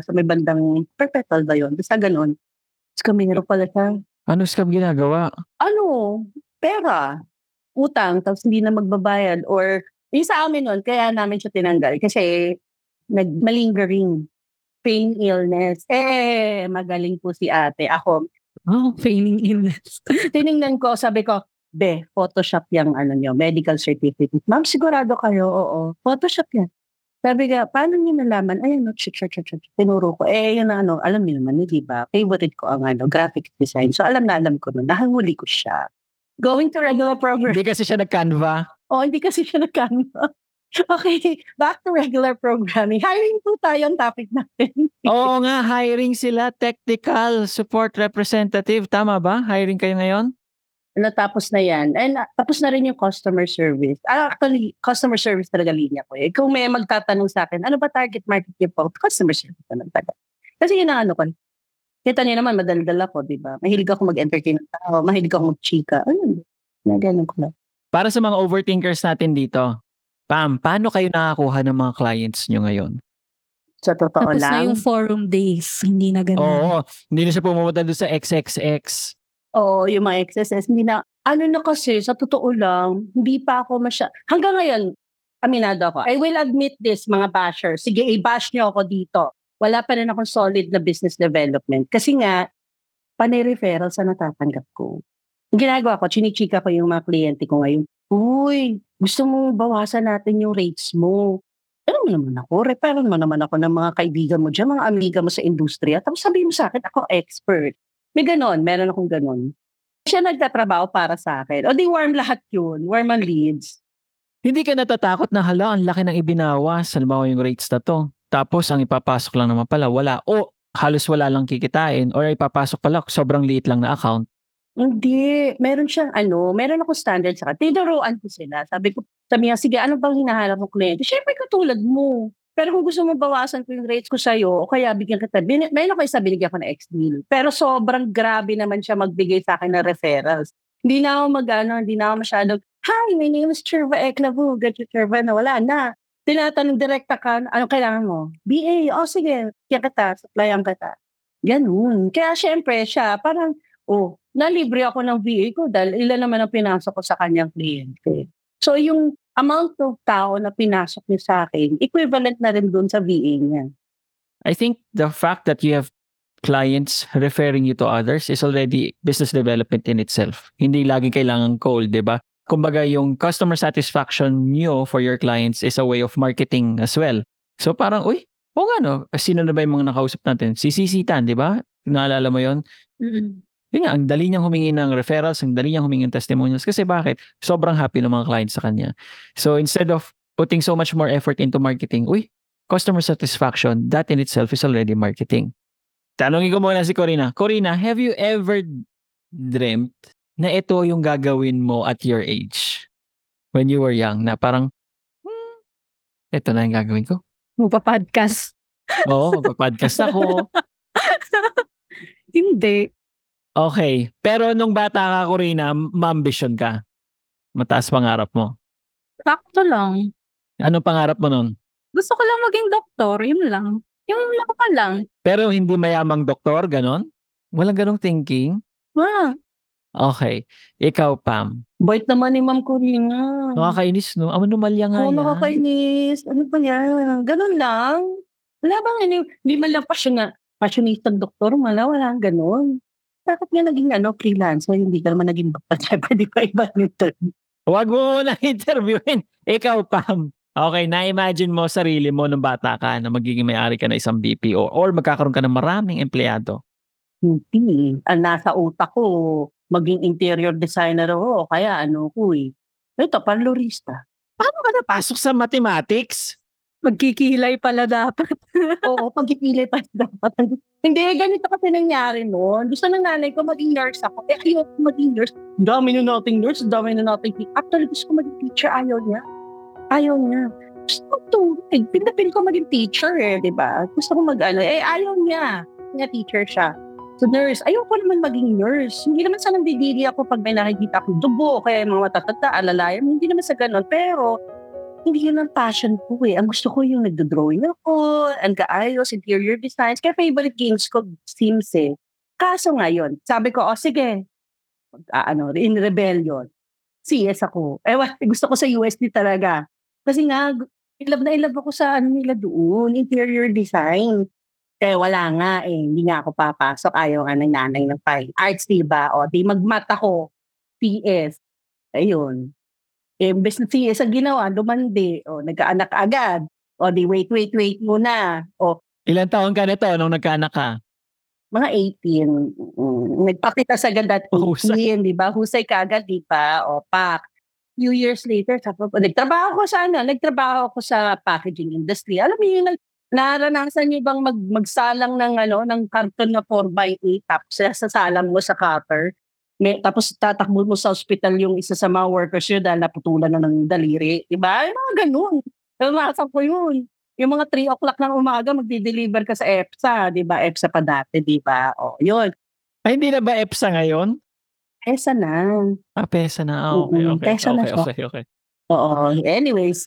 sa may bandang perpetual ba yun? Basta ganun. Scamero pala siya. Ano scam ginagawa? Ano? Pera. Utang, tapos hindi na magbabayad. Or, yung sa amin nun, kaya namin siya tinanggal. Kasi, nag-malingering. Pain illness. Eh, magaling po si ate. Ako, Oh, feigning illness. tiningnan ko, sabi ko, be, Photoshop yung ano nyo, medical certificate. Ma'am, sigurado kayo, oo. Photoshop yan. Sabi ka, paano niyo nalaman? Ayun, no, check, check, check, check. Tinuro ko, eh, yun na ano, alam niyo naman, di ba? Favorite ko ang ano, graphic design. So, alam na alam ko nun, nahanguli ko siya. Going to regular program. Hindi kasi siya nag-canva. Oh, hindi kasi siya nagkano. Okay, back to regular programming. Hiring po tayo ang topic natin. Oo nga, hiring sila, technical support representative. Tama ba? Hiring kayo ngayon? natapos na yan. And uh, tapos na rin yung customer service. Ah, actually, customer service talaga linya ko. Eh. Kung may magtatanong sa akin, ano ba target market niyo po? Customer service na lang talaga. Kasi yun ang ano ko. Kita niyo naman, madaldal ako, di ba? Mahilig ako mag-entertain ng tao, mahilig ako mag-chika. Ayun, na ganun ko lang. Para sa mga overthinkers natin dito, Pam, paano kayo nakakuha ng mga clients nyo ngayon? Sa totoo Tapos na lang. yung forum days. Hindi na ganun. Oo, hindi na siya pumunta doon sa XXX. Oo, yung mga excesses. Hindi na, ano na kasi, sa totoo lang, hindi pa ako masya... Hanggang ngayon, aminado ako. I will admit this, mga bashers. Sige, i-bash nyo ako dito. Wala pa rin akong solid na business development. Kasi nga, panay referral sa natatanggap ko. Ginagawa ko, chinichika ko yung mga kliyente ko ngayon. Uy, gusto mo bawasan natin yung rates mo. Alam mo naman ako, referral mo naman ako ng mga kaibigan mo dyan, mga amiga mo sa industriya. Tapos sabihin mo sa akin, ako expert. May ganon, meron akong ganon. Siya nagtatrabaho para sa akin. O di warm lahat yun, warm ang leads. Hindi ka natatakot na hala, ang laki ng ibinawas. Halimbawa yung rates na to. Tapos ang ipapasok lang naman pala, wala. O halos wala lang kikitain. Or ipapasok pala, sobrang liit lang na account. Hindi, meron siyang ano, meron ako standard sa Tinuruan ko sila. Sabi ko, sabi niya, sige, ano bang hinahanap ng kliyente? Siyempre, katulad mo. Pero kung gusto mo bawasan ko yung rates ko sa'yo, o kaya bigyan kita, bin, meron ko isa binigyan ko na ex-deal. Pero sobrang grabe naman siya magbigay sa akin ng referrals. Hindi na ako mag-ano, hindi na ako masyadong, Hi, my name is Cherva. Get your Cherva na wala na. Tinatanong direkta ka, ano kailangan mo? BA, o oh, sige, kaya kita, supplyan kita. Ganun. Kaya syempre siya, parang, oh, nalibre ako ng VA ko dahil ilan naman ang pinasok ko sa kanyang kliyente. So yung amount of tao na pinasok niya sa akin, equivalent na rin dun sa VA niya. I think the fact that you have clients referring you to others is already business development in itself. Hindi lagi kailangan cold, di ba? Kumbaga, yung customer satisfaction nyo for your clients is a way of marketing as well. So parang, uy, o nga no, sino na ba yung mga nakausap natin? Si Sisitan, di ba? Naalala mo yon Mm-mm. Yun nga, ang dali niyang humingi ng referrals, ang dali niyang humingi ng testimonials. Kasi bakit? Sobrang happy ng mga clients sa kanya. So instead of putting so much more effort into marketing, uy, customer satisfaction, that in itself is already marketing. Tanongin ko muna si Corina. Corina, have you ever dreamt na ito yung gagawin mo at your age? When you were young, na parang, hmm, ito na yung gagawin ko. Magpa-podcast. Oo, magpa-podcast ako. Hindi. Okay. Pero nung bata ka, Corina, ma-ambition ka. Mataas pangarap mo. Sakto lang. Anong pangarap mo nun? Gusto ko lang maging doktor, yun lang. Yung lokal lang. Pero hindi mayamang doktor, ganon? Walang ganong thinking? Ah, Okay. Ikaw, Pam. Bait naman ni Ma'am Corina. Nakakainis, no? Anomalya nga Oo, yan. nakakainis. Ano ba yan? Ganun lang. Wala bang ano, hindi man lang passion na, passionistang doktor, wala, wala ganun. Bakit nga naging ano, freelancer, hindi ka naman naging doktor, pwede pa iba nito. Huwag mo na interviewin. Ikaw, Pam. Okay, na-imagine mo sarili mo nung bata ka na magiging may-ari ka na isang BPO or magkakaroon ka ng maraming empleyado. Hindi. Ang nasa utak ko, maging interior designer ako, kaya ano ko eh. Ito, parlorista. Paano ka napasok sa mathematics? Magkikilay pala dapat. Oo, pagpipili pa dapat. Hindi, ganito kasi nangyari noon. Gusto ng nanay ko maging nurse ako. Eh, ayaw ko maging nurse. Dami na nating nurse, dami na nating teacher. Actually, gusto ko maging teacher. Ayaw niya. Ayaw niya. Gusto ko. Eh, pinapin ko maging teacher eh, di ba? Gusto ko mag ano. Eh, ayaw niya. Nga teacher siya. So, nurse. Ayaw ko naman maging nurse. Hindi naman sa nandidiri ako pag may nakikita akong dugo, kaya mga matatanda, alalayan. Hindi naman sa ganun. Pero, hindi yun ang passion ko eh. Ang gusto ko yung nagdo-drawing ako, ang kaayos, interior designs. Kaya favorite games ko, Sims eh. Kaso ngayon, sabi ko, oh sige, ah, ano, in rebellion. CS ako. Wa- gusto ko sa USD talaga. Kasi nga, ilab na ilab ako sa ano nila doon, interior design. Eh, wala nga eh. Hindi nga ako papasok. Ayaw nga ng nanay ng fine arts, diba? O, di magmat ako. PS. Ayun. Eh, imbes na CS ang ginawa, dumandi. O, nagkaanak agad. O, di wait, wait, wait muna. O, Ilan taon ka nito nung nagkaanak ka? mga 18. Mm, nagpakita sa agad at Husay. 18, di ba? Husay ka agad, di ba? O, pak. Few years later, sabi ko, nagtrabaho ko sa ano, nagtrabaho ako sa packaging industry. Alam mo yun, nag- naranasan niyo bang mag, magsalang ng ano, ng karton na 4x8 tapos sasalang mo sa cutter? May, tapos tatakbo mo sa ospital yung isa sa mga workers yun dahil naputulan na ng daliri. Di ba? Yung mga ganun. Naranasan ko yun. Yung mga 3 o'clock ng umaga, magdi-deliver ka sa EPSA, di ba? EPSA pa dati, di ba? O, yun. Ay, hindi na ba EPSA ngayon? EPSA na. Ah, pesa na. Ah, okay, okay. pesa na okay, siya. okay, okay. Oo. Anyways,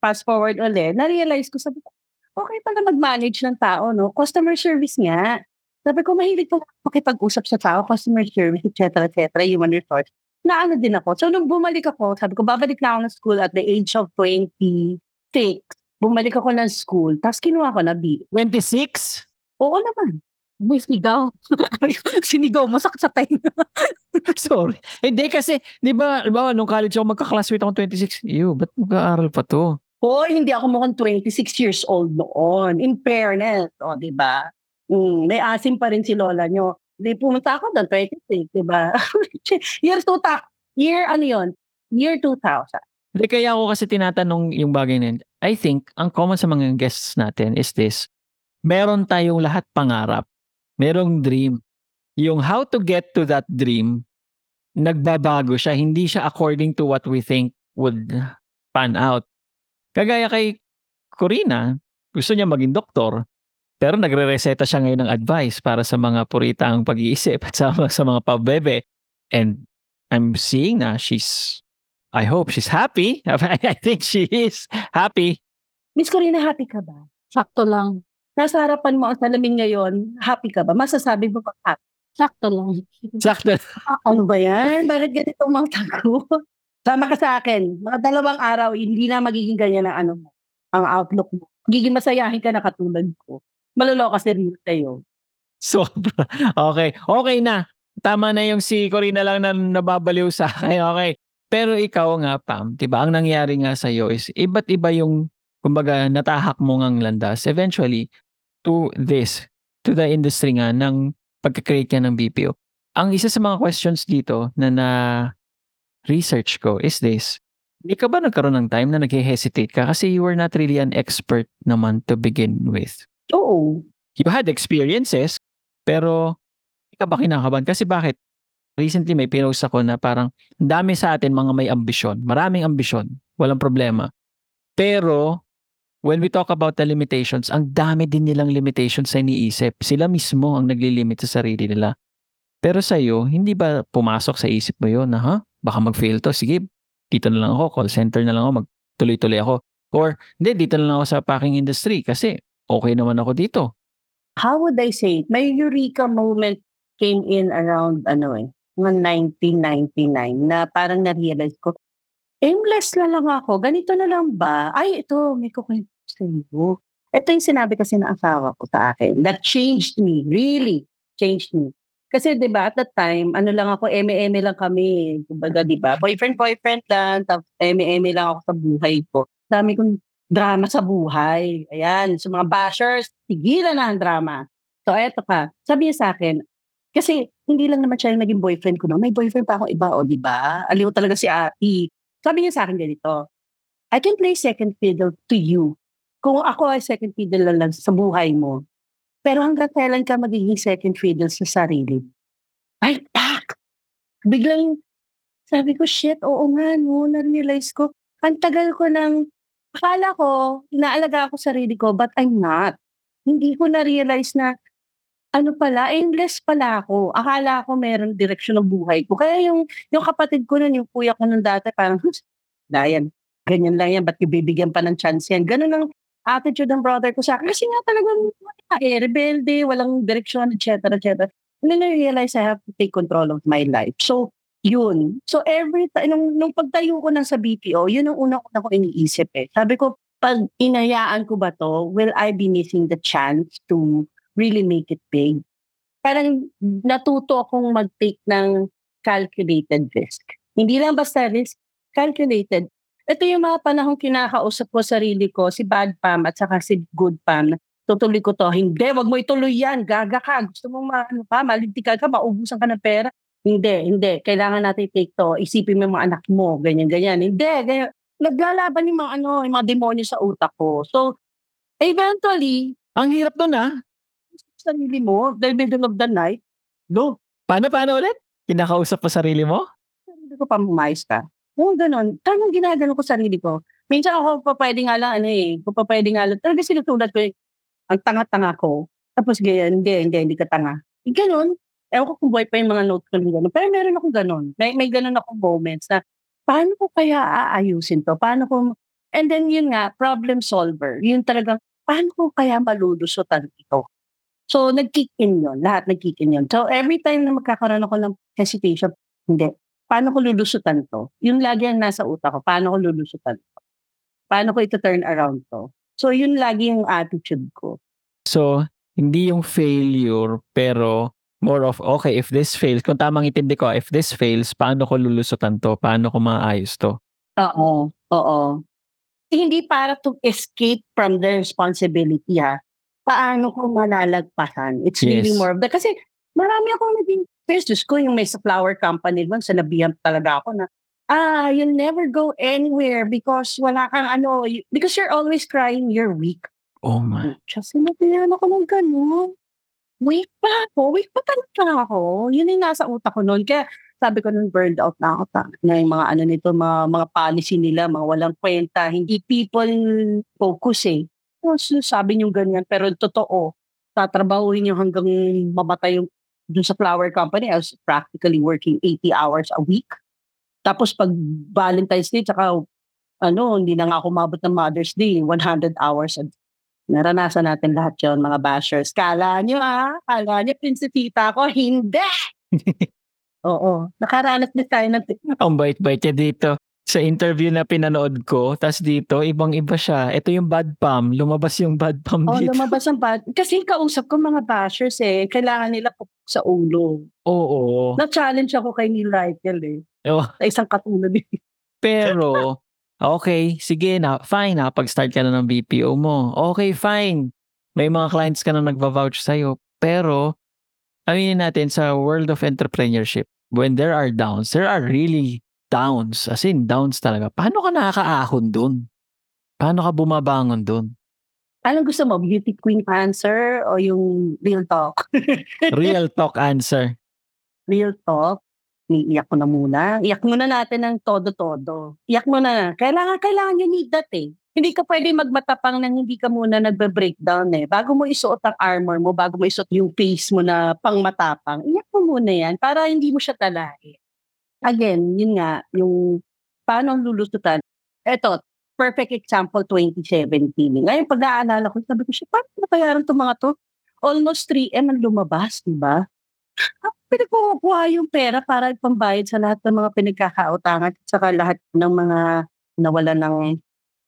fast forward ulit, na-realize ko, sabi ko, okay pala mag-manage ng tao, no? Customer service nga. Sabi ko, mahilig ko makipag-usap sa tao, customer service, etc., etc., human resource. Na ano din ako. So, nung bumalik ako, sabi ko, babalik na ako ng school at the age of 26. Bumalik ako ng school, tapos kinuha ko na B. 26? Oo naman. May. Sinigaw mo sakit sa tenga. Sorry. Hindi kasi, di ba, di ba, nung college ako magka-classmate ako 26. Ew, ba't mag-aaral pa to? Hoy, hindi ako mukhang 26 years old noon. In fairness, o, di ba? Mm, may asim pa rin si lola nyo. Di pumunta ako doon, 26, di ba? year 2000. Year, ano yun? Year 2000. Hindi kaya ako kasi tinatanong yung bagay na yun. I think, ang common sa mga guests natin is this. Meron tayong lahat pangarap. Merong dream. Yung how to get to that dream, nagbabago siya. Hindi siya according to what we think would pan out. Kagaya kay Corina, gusto niya maging doktor, pero nagre-reseta siya ngayon ng advice para sa mga puritang pag-iisip at sa, sa mga pabebe. And I'm seeing na she's I hope she's happy. I think she is happy. Miss Corina, happy ka ba? Sakto lang. Nasa harapan mo ang salamin ngayon, happy ka ba? Masasabi mo ba happy? Sakto lang. Sakto. Ah, ano ba yan? Bakit ganito mga tago? Sama ka sa akin. Mga dalawang araw, hindi na magiging ganyan ang ano mo, ang outlook mo. Magiging masayahin ka na katulad ko. Maloloka si Rita sa'yo. Sobra. Okay. Okay na. Tama na yung si Corina lang na nababaliw sa akin. Okay. Pero ikaw nga, Pam, diba, ang nangyari nga sa'yo is iba't iba yung, kumbaga, natahak mo ngang landas eventually to this, to the industry nga ng pagka-create ka ng BPO. Ang isa sa mga questions dito na na research ko is this. Hindi ka ba nagkaroon ng time na nag-hesitate ka kasi you were not really an expert naman to begin with? Oo. You had experiences, pero hindi ka ba kinakabahan? Kasi bakit? Recently may pinost ako na parang ang dami sa atin mga may ambisyon. Maraming ambisyon. Walang problema. Pero when we talk about the limitations, ang dami din nilang limitations sa iniisip. Sila mismo ang naglilimit sa sarili nila. Pero sa iyo, hindi ba pumasok sa isip mo yun na ha? Baka mag-fail to. Sige, dito na lang ako. Call center na lang ako. Magtuloy-tuloy ako. Or, hindi, dito na lang ako sa packing industry kasi okay naman ako dito. How would I say it? My eureka moment came in around, ano eh, mga 1999 na parang na-realize ko, aimless na lang ako. Ganito na lang ba? Ay, ito, may kukwento sa iyo. Ito yung sinabi kasi ng asawa ko sa akin. That changed me. Really changed me. Kasi 'di ba at that time, ano lang ako, eme-eme lang kami. Kumbaga 'di ba, boyfriend-boyfriend lang, tapos eme-eme lang ako sa buhay ko. Dami kong drama sa buhay. Ayan, so mga bashers, tigilan na ang drama. So eto pa, sabi niya sa akin, kasi hindi lang naman siya yung naging boyfriend ko, no? may boyfriend pa ako iba, o di ba? Aliw talaga si Ati. Sabi niya sa akin ganito, I can play second fiddle to you. Kung ako ay second fiddle lang, lang sa buhay mo, pero hanggang kailan ka magiging second fiddle sa sarili? Ay, tak! Biglang, sabi ko, shit, oo nga, no, na-realize ko, ang tagal ko nang, akala ko, inaalaga ako sarili ko, but I'm not. Hindi ko na-realize na, ano pala, aimless pala ako. Akala ko meron direksyon ng buhay ko. Kaya yung, yung kapatid ko nun, yung kuya ko nun dati, parang, Dayan, ganyan lang yan, ba't bibigyan pa ng chance yan? Ganun ang attitude ng brother ko sa akin. Kasi nga talagang eh, rebelde, walang direksyon, etc. etc. And then I realized I have to take control of my life. So, yun. So, every time, nung, nung pagtayo ko ng sa BPO, yun ang una na ko iniisip eh. Sabi ko, pag inayaan ko ba to, will I be missing the chance to really make it big? Parang natuto akong mag-take ng calculated risk. Hindi lang basta risk, calculated ito yung mga panahong kinakausap ko sarili ko, si Bad Pam at saka si Good Pam. Tutuloy ko to, hindi, wag mo ituloy yan, gaga ka, gusto mo ma, ano pa, malintikan ka, maubusan ka ng pera. Hindi, hindi, kailangan natin take to, isipin mo yung mga anak mo, ganyan, ganyan. Hindi, ganyan. Naglalaban yung mga, ano, yung mga demonyo sa utak ko. So, eventually, Ang hirap nun ah. sarili mo, the middle of the night, no, Paano, paano ulit? Kinakausap mo sarili mo? sarili ko pa umayos ka. Oo, ganun. Talagang ginagano ko sarili ko. Minsan ako pa pwede nga lang, ano eh, kung pa pwede nga lang, talaga sinusulat ko eh, ang tanga-tanga ko. Tapos ganyan, hindi, hindi, hindi ka tanga. Eh, ganun. Ewan ko kung buhay pa yung mga notes ko ng ganun. Pero meron akong ganun. May, may ganun akong moments na, paano ko kaya aayusin to? Paano ko, and then yun nga, problem solver. Yun talagang, paano ko kaya malulusutan ito? So, nag-kick in yun. Lahat nag-kick in yun. So, every time na magkakaroon ako ng hesitation, hindi, paano ko lulusutan to? Yung lagi ang nasa utak ko, paano ko lulusutan to? Paano ko ito turn around to? So, yun lagi yung attitude ko. So, hindi yung failure, pero more of, okay, if this fails, kung tamang intindi ko, if this fails, paano ko lulusutan to? Paano ko maayos to? Oo, oo. Hindi para to escape from the responsibility ha. Paano ko malalagpasan? It's really Yes. more of the, kasi marami akong naging business ko, yung may sa flower company doon, sanabihan talaga ako na, ah, you'll never go anywhere because wala kang ano, because you're always crying you're weak. Oh my. Siya, sinabihan ako ng gano'n. Weak pa ako, weak pa talaga ako. Yun yung nasa utak ko noon. Kaya sabi ko nung burned out na ako. Ta, na yung mga ano nito, mga, mga policy nila, mga walang kwenta, hindi people focus eh. Tapos sabi niyo ganyan, pero totoo, tatrabahuin niyo hanggang mamatay yung dun sa flower company. I was practically working 80 hours a week. Tapos pag Valentine's Day, tsaka ano, hindi na nga ako mabot ng Mother's Day, 100 hours a Naranasan natin lahat yon mga bashers. Kala nyo ah, kala nyo prinsipita ako. Hindi! Oo, nakaranas na tayo ng Ang bait-bait niya dito. Sa interview na pinanood ko, tas dito, ibang-iba siya. Ito yung bad pam. Lumabas yung bad pam Oh, dito. lumabas ang bad. Kasi kausap ko mga bashers eh. Kailangan nila po sa ulo. Oo. Na-challenge ako kay Neil Reichel eh. Oh, Sa isang katulad eh. pero, okay, sige na, fine na, pag-start ka na ng BPO mo. Okay, fine. May mga clients ka na nagva-vouch sa'yo. Pero, aminin natin sa world of entrepreneurship, when there are downs, there are really downs. As in, downs talaga. Paano ka nakakaahon dun? Paano ka bumabangon dun? Anong gusto mo? Beauty queen answer o yung real talk? Real talk answer. real talk. Iiyak ko na muna. Iyak muna natin ng todo-todo. Iyak mo na. Kailangan, kailangan you need that eh. Hindi ka pwede magmatapang nang hindi ka muna nagbe-breakdown eh. Bago mo isuot ang armor mo, bago mo isuot yung face mo na pang matapang, iyak mo muna yan para hindi mo siya talahin. Again, yun nga, yung paano lulusutan. Eto, perfect example 2017. Ngayon, pag naaalala ko, sabi ko siya, paano nabayaran itong mga to? Almost 3M ang lumabas, di ba? Ako pinagkukuha yung pera para pambayad sa lahat ng mga pinagkakautangan at saka lahat ng mga nawala ng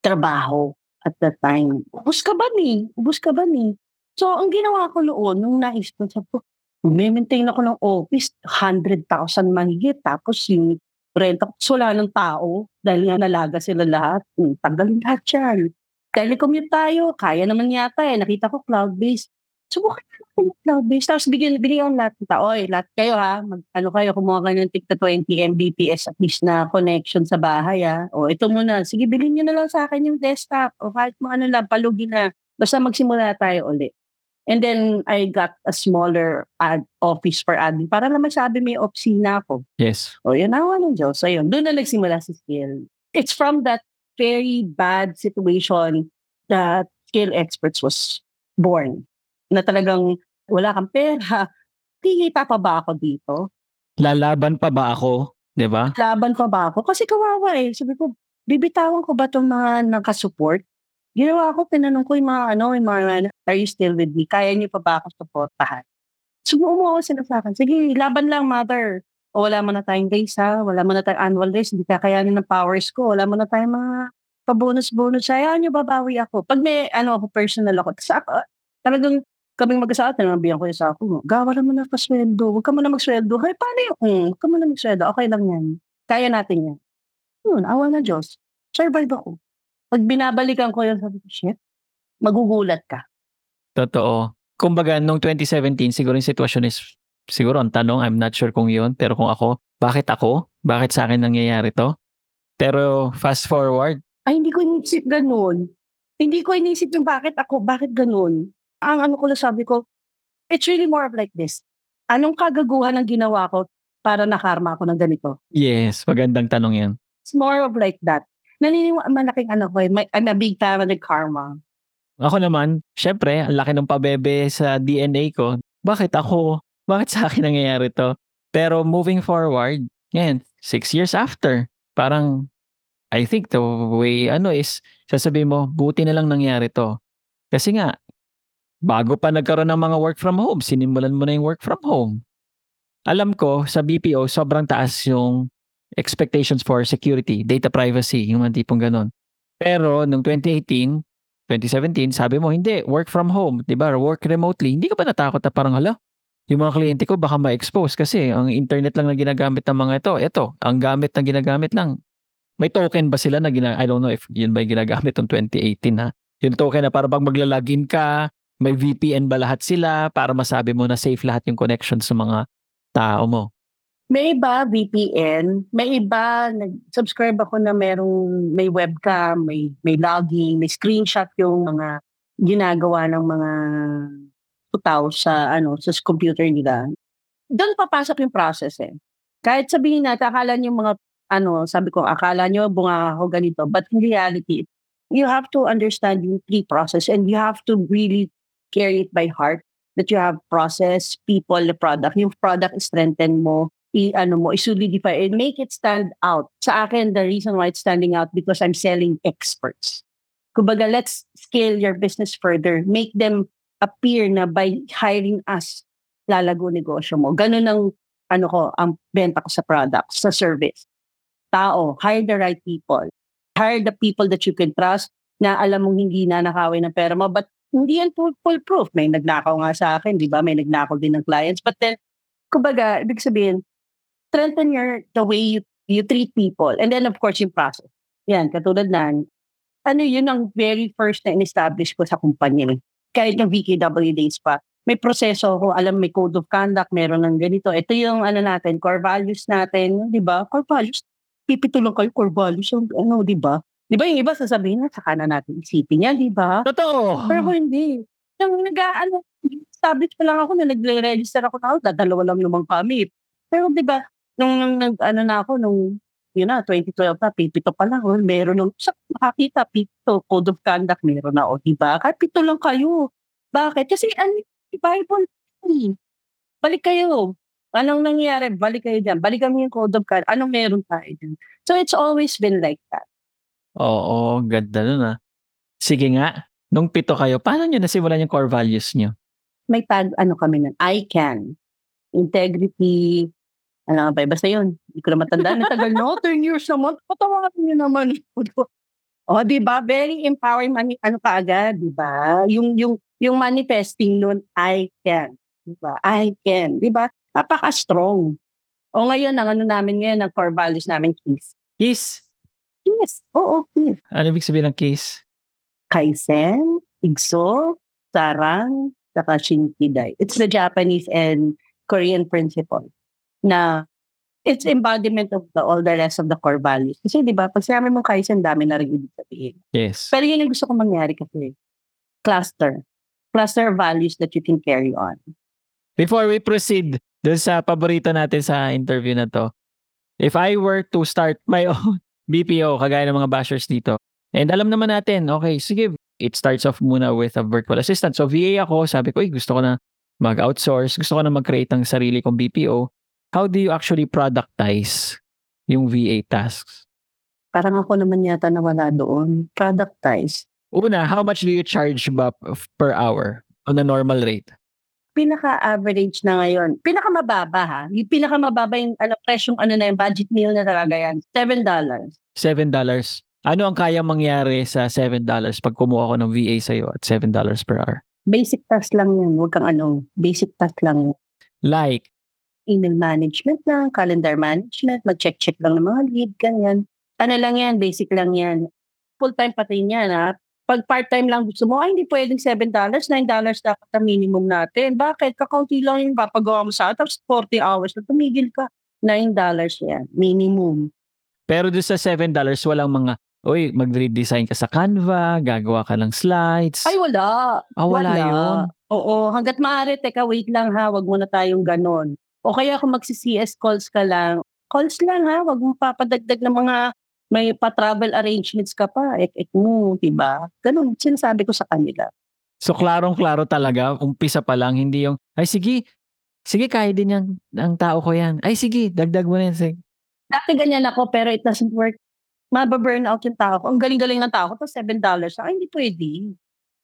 trabaho at that time. Ubus ka ba ni? Ubus ka ba ni? So, ang ginawa ko noon, nung nais ko, sabi ko, maintain ako ng office, 100,000 mahigit. Tapos yung renta, so wala ng tao dahil nga nalaga sila lahat. Hmm, tanggalin lahat yan. Telecommute tayo, kaya naman yata eh. Nakita ko cloud-based. Subukan so, natin yung cloud-based. Tapos bigyan, lahat ng tao. Oy, lahat kayo ha. Mag, ano kayo, kumuha kayo ng tigta 20 Mbps at least na connection sa bahay ha. O ito muna. Sige, bilhin nyo na lang sa akin yung desktop. O kahit mga ano lang, palugin na. Basta magsimula tayo ulit. And then I got a smaller ad office for admin para naman sabi may opisina ako. Yes. O yun, awa ng Diyos. So yun, doon na nagsimula si Skill. It's from that very bad situation that Skill Experts was born. Na talagang wala kang pera. Kikita pa ba ako dito? Lalaban pa ba ako? 'Di ba? Laban pa ba ako? Kasi kawawa eh. Sabi ko, bibitawan ko ba itong mga nakasupport? Ginawa ko, tinanong ko yung mga ano, yung mga, are you still with me? Kaya niyo pa ba ako supportahan? Sumumo ako sila sa akin. Sige, laban lang, mother. O wala mo na tayong race, ha? Wala mo na tayong annual race. Hindi kakayanin ng powers ko. Wala mo na tayong mga pa-bonus-bonus. Hayaan niyo, babawi ako. Pag may, ano ako, personal ako. Sa ako, talagang kaming mag-asawa, tinabihan ko yung sa ako, gawala mo na pasweldo. Huwag ka mo na magsweldo. Hey, paano yun? Hmm, huwag ka mo na magsweldo. Okay lang yan. Kaya natin yan. Yun, awa na Diyos. Survive ako. Pag binabalikan ko yun, sabi ko, shit, magugulat ka. Totoo. Kumbaga, nung 2017, siguro yung sitwasyon is, siguro ang tanong, I'm not sure kung yun, pero kung ako, bakit ako? Bakit sa akin nangyayari to? Pero fast forward, Ay, hindi ko inisip ganun. Hindi ko inisip yung bakit ako, bakit ganun. Ang ano ko lang sabi ko, it's really more of like this. Anong kagaguhan ang ginawa ko para nakarma ako ng ganito? yes, magandang tanong yan. It's more of like that. Naniniwala, malaking ano ko, eh, may, I'm a big fan of karma. Ako naman, syempre, ang laki ng pabebe sa DNA ko. Bakit ako? Bakit sa akin nangyayari to? Pero moving forward, ngayon, six years after, parang, I think the way, ano is, sasabihin mo, buti na lang nangyari to. Kasi nga, bago pa nagkaroon ng mga work from home, sinimulan mo na yung work from home. Alam ko, sa BPO, sobrang taas yung expectations for security, data privacy, yung mga tipong ganun. Pero, nung 2018, 2017, sabi mo, hindi, work from home, di ba? Work remotely. Hindi ka ba natakot na parang, hala, yung mga kliyente ko baka ma-expose kasi ang internet lang na ginagamit ng mga ito, ito, ang gamit na ginagamit lang. May token ba sila na gina I don't know if yun ba yung ginagamit ng 2018 ha? Yung token na para bang maglalagin ka, may VPN ba lahat sila para masabi mo na safe lahat yung connection sa mga tao mo? May iba, VPN. May iba, nag-subscribe ako na merong, may webcam, may, may logging, may screenshot yung mga ginagawa ng mga tao sa, ano, sa computer nila. Doon papasok yung process eh. Kahit sabihin natin, akala nyo mga, ano, sabi ko, akala nyo bunga ako ganito. But in reality, you have to understand yung pre-process and you have to really carry it by heart that you have process, people, the product. Yung product strengthen mo, i ano mo, i-solidify and make it stand out. Sa akin, the reason why it's standing out because I'm selling experts. Kumbaga, let's scale your business further. Make them appear na by hiring us, lalago negosyo mo. Ganun ang, ano ko, ang benta ko sa product, sa service. Tao, hire the right people. Hire the people that you can trust na alam mong hindi na nakawin ng pera mo. But hindi yan full, foolproof. May nagnakaw nga sa akin, di ba? May nagnakaw din ng clients. But then, kumbaga, ibig sabihin, strengthen your, the way you, you treat people. And then, of course, yung process. Yan, katulad na, ano yun ang very first na in-establish ko sa kumpanya. Kahit ng VKW days pa, may proseso ko, alam, may code of conduct, meron ng ganito. Ito yung ano natin, core values natin, di ba? Core values, pipito lang kayo, core values, ano, di ba? Di ba yung iba sasabihin na, saka na natin isipin yan, di ba? Totoo! Pero ako hindi. Nang nag ano, establish pa lang ako na nagre-register ako na ako, dadalawa lang naman kami. Pero di ba, nung, nung nag, ano na ako, nung, yun na, 2012 na, pipito pa lang. Oh, meron nung, sa makakita, pito, code of conduct, meron na, o, di ba? Kahit pito lang kayo. Bakit? Kasi, ano, Bible, balik kayo. Anong nangyayari? Balik kayo dyan. Balik kami yung code of conduct. Anong meron tayo dyan? So, it's always been like that. Oo, ganda nun ah. Sige nga, nung pito kayo, paano nyo nasimulan yung core values nyo? May tag, ano kami nun, I can. Integrity, ano ba, basta yun. Hindi ko na matandaan. Natagal no, 10 years naman. Patawagan nyo naman. O, di ba? Very empowering mani ano ka agad, di ba? Yung, yung, yung manifesting nun, I can. Di ba? I can. Di ba? Napaka-strong. O ngayon, ang ano namin ngayon, ang core values namin, kiss. Kiss. Yes. Oo, kiss. Ano ibig sabihin ng kiss? Kaisen, Igso, Sarang, saka Shinkiday. It's the Japanese and Korean principle na it's embodiment of the, all the rest of the core values. Kasi di ba, pag sinabi mong Kaisen, dami na rin ibig sabihin. Yes. Pero yun yung gusto kong mangyari kasi. Cluster. Cluster values that you can carry on. Before we proceed dun sa paborito natin sa interview na to, if I were to start my own BPO, kagaya ng mga bashers dito, and alam naman natin, okay, sige, it starts off muna with a virtual assistant. So VA ako, sabi ko, "Uy, gusto ko na mag-outsource, gusto ko na mag-create ng sarili kong BPO. How do you actually productize yung VA tasks? Parang ako naman yata nawala doon. Productize. Una, how much do you charge ba per hour on a normal rate? Pinaka-average na ngayon. Pinaka-mababa ha. Yung pinaka-mababa yung ano, presyong ano na yung budget meal na talaga yan. $7. $7. Ano ang kaya mangyari sa $7 pag kumuha ko ng VA sa'yo at $7 per hour? Basic task lang yan. Huwag kang ano. Basic task lang. Like, Email management lang, calendar management, mag-check-check lang ng mga lead, ganyan. Ano lang yan, basic lang yan. Full-time pati yan ha. Pag part-time lang gusto mo, ay hindi pwedeng $7, $9 dapat ang minimum natin. Bakit? Kakaunti lang yung papagawa mo sa tapos 40 hours na tumigil ka. $9 yan, minimum. pero doon sa $7, walang mga, uy, mag-redesign ka sa Canva, gagawa ka ng slides. Ay, wala. ah, wala, yun. Oo, hanggat maaari, teka, wait lang ha, wag muna tayong ganon. O kaya kung magsi-CS calls ka lang, calls lang ha, wag mo papadagdag ng mga may pa-travel arrangements ka pa, ek-ek mo, diba? Ganun, sinasabi ko sa kanila. So, klarong-klaro talaga, umpisa pa lang, hindi yung, ay sige, sige, kaya din yan, ang tao ko yan. Ay sige, dagdag mo na yan. Sige. Dati ganyan ako, pero it doesn't work. Mababurn out yung tao ko. Ang galing-galing ng tao ko, tapos $7. Ay, hindi pwede.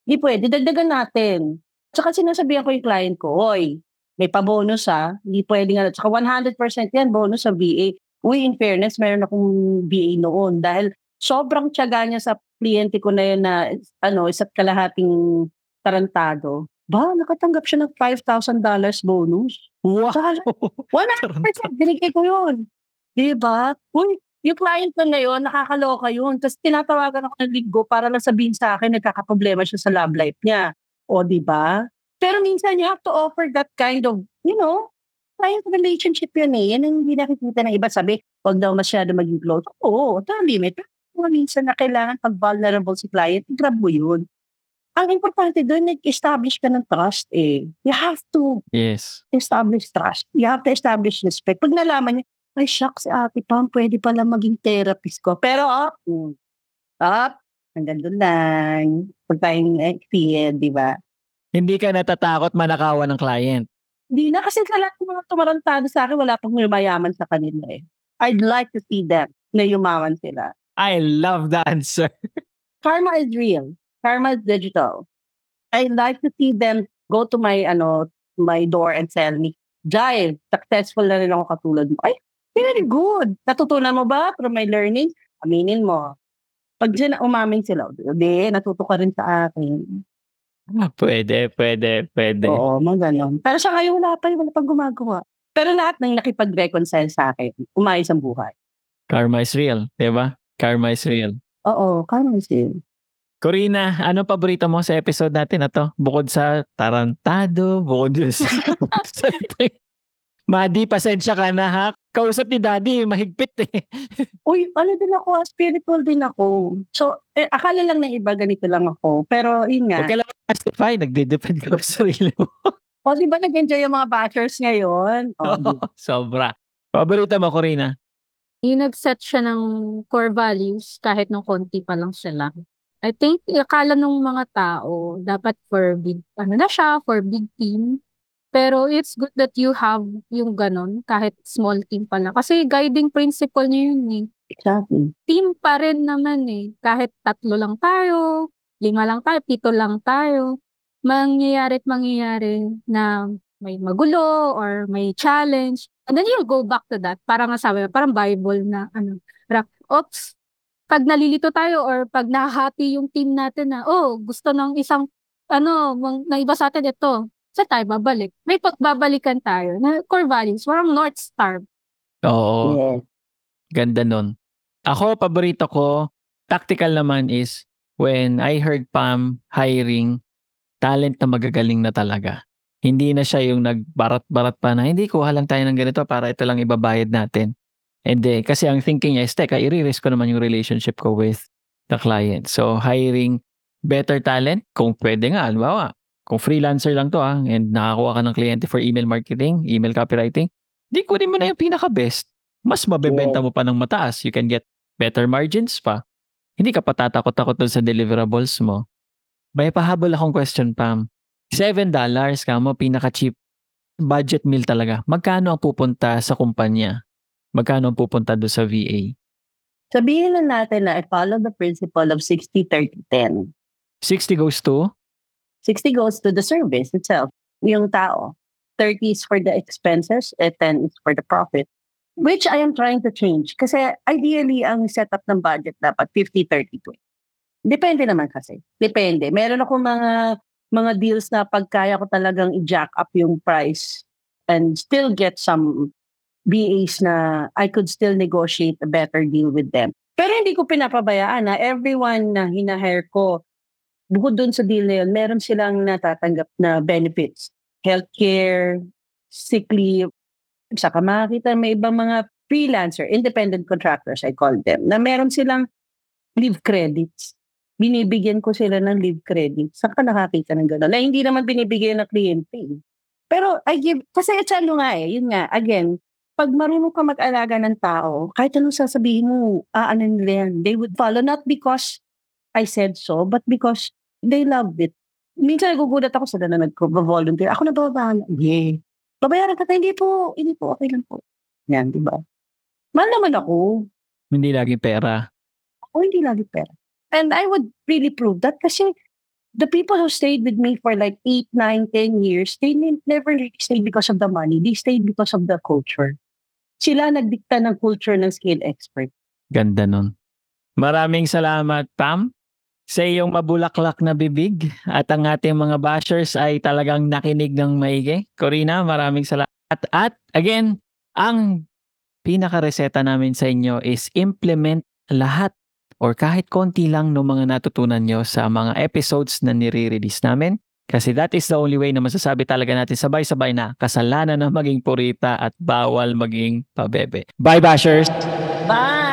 Hindi pwede. Dagdagan natin. Tsaka sinasabihan ko yung client ko, Oy, may pa-bonus ha. Hindi pwede nga. Tsaka 100% yan, bonus sa VA. Uy, in fairness, meron akong VA noon. Dahil sobrang tiyaga niya sa kliyente ko na yun na, ano, isa't kalahating tarantado. Ba, nakatanggap siya ng $5,000 bonus. Wow! Saka, 100% binigay ko yun. Di ba? Uy, yung client ko ngayon, nakakaloka yun. Tapos tinatawagan ako ng linggo para lang sabihin sa akin, nagkakaproblema siya sa love life niya. O, di ba? Pero minsan, you have to offer that kind of, you know, client relationship yun eh. Yan ang hindi nakikita ng iba. Sabi, huwag daw masyado maging close. Oo, ito ang limit. Pero kung minsan na kailangan pag vulnerable si client, grab mo yun. Ang importante doon, nag-establish ka ng trust eh. You have to Yes. establish trust. You have to establish respect. Pag nalaman niya, ay shucks, si ate Pam, pwede pala maging therapist ko. Pero up, mm, up, hanggang doon lang. Pag tayong experience, di ba? Hindi ka natatakot manakawan ng client. Di na kasi sa lahat ng mga tumarantado sa akin, wala pang yumayaman sa kanila eh. I'd like to see them na yumaman sila. I love the answer. Karma is real. Karma is digital. I'd like to see them go to my ano my door and tell me, Jai, successful na rin ako katulad mo. Ay, very good. Natutunan mo ba from my learning? Aminin mo. Pag sila umamin sila, hindi, natuto ka rin sa akin. Pwede, pwede, pwede. Oo, mga ganon. Pero sa ngayon, wala pa, wala pang gumagawa. Pero lahat ng nakipag-reconcile sa akin, umayos ang buhay. Karma is real, di ba? Karma is real. Oo, karma is real. Corina, ano paborito mo sa episode natin na to? Bukod sa tarantado, bukod dun sa... sa Madi, pasensya ka na ha. Kausap ni Daddy, mahigpit eh. Uy, ano din ako, ah, spiritual din ako. So, eh, akala lang ng iba ganito lang ako. Pero yun nga. Huwag ka lang testify, nagde-depend ka sa sarili mo. O, di ba nag-enjoy yung mga bashers ngayon? O, di ba? Sobra. Paborito mo, Corina? Yung nag-set siya ng core values kahit nung konti pa lang sila. I think, akala nung mga tao, dapat for big, ano na siya, for big team. Pero it's good that you have yung ganon, kahit small team pa lang. Kasi guiding principle niyo yun eh. Exactly. Team pa rin naman eh. Kahit tatlo lang tayo, lima lang tayo, pito lang tayo. Mangyayari at mangyayari na may magulo or may challenge. And then you'll go back to that. Parang nga sabi, parang Bible na ano. Parang, oops, pag nalilito tayo or pag nahati yung team natin na, oh, gusto ng isang, ano, mang, na iba sa atin ito, saan tayo babalik? May pagbabalikan tayo na core values, parang North Star. Oo. Yes. Ganda nun. Ako, paborito ko, tactical naman is when I heard Pam hiring talent na magagaling na talaga. Hindi na siya yung nagbarat-barat pa na, hindi, kuha lang tayo ng ganito para ito lang ibabayad natin. And then, kasi ang thinking niya is, teka, i-risk ko naman yung relationship ko with the client. So, hiring better talent, kung pwede nga, halimbawa, kung freelancer lang to ah, and nakakuha ka ng kliyente for email marketing, email copywriting, di kunin mo na yung pinaka-best. Mas mabebenta mo pa ng mataas. You can get better margins pa. Hindi ka pa tatakot-takot dun sa deliverables mo. May pahabol akong question, Pam. $7 ka mo, pinaka-cheap budget meal talaga. Magkano ang pupunta sa kumpanya? Magkano ang pupunta doon sa VA? Sabihin na natin na I follow the principle of 60-30-10. 60 goes to? 60 goes to the service itself, yung tao. 30 is for the expenses, and 10 is for the profit. Which I am trying to change. Kasi ideally, ang setup ng budget dapat 50-30-20. Depende naman kasi. Depende. Meron ako mga mga deals na pagkaya ko talagang i-jack up yung price and still get some BAs na I could still negotiate a better deal with them. Pero hindi ko pinapabayaan na everyone na hinahire ko, bukod dun sa deal na yun, meron silang natatanggap na benefits. Healthcare, sick leave, saka makakita may ibang mga freelancer, independent contractors, I call them, na meron silang leave credits. Binibigyan ko sila ng leave credits. Saan ka nakakita ng gano'n? Na hindi naman binibigyan ng kliyente. Pero I give, kasi it's ano nga eh, yun nga, again, pag marunong ka mag-alaga ng tao, kahit anong sasabihin mo, aano nila yan. They would follow, not because I said so, but because they loved it. Minsan nagugulat ako sila na nag-volunteer. Ako na ba ba? Yeah. Babayaran ka tayo, hindi po, hindi po, okay lang po. Yan, di ba? Mahal naman ako. Hindi lagi pera. Ako hindi lagi pera. And I would really prove that kasi the people who stayed with me for like 8, 9, 10 years, they ne- never really stayed because of the money. They stayed because of the culture. Sila nagdikta ng culture ng skill expert. Ganda nun. Maraming salamat, Pam, sa iyong mabulaklak na bibig at ang ating mga bashers ay talagang nakinig ng maigi. Corina, maraming salamat. At again, ang pinaka-reseta namin sa inyo is implement lahat or kahit konti lang ng mga natutunan nyo sa mga episodes na nire-release namin. Kasi that is the only way na masasabi talaga natin sabay-sabay na kasalanan na maging purita at bawal maging pabebe. Bye, bashers! Bye!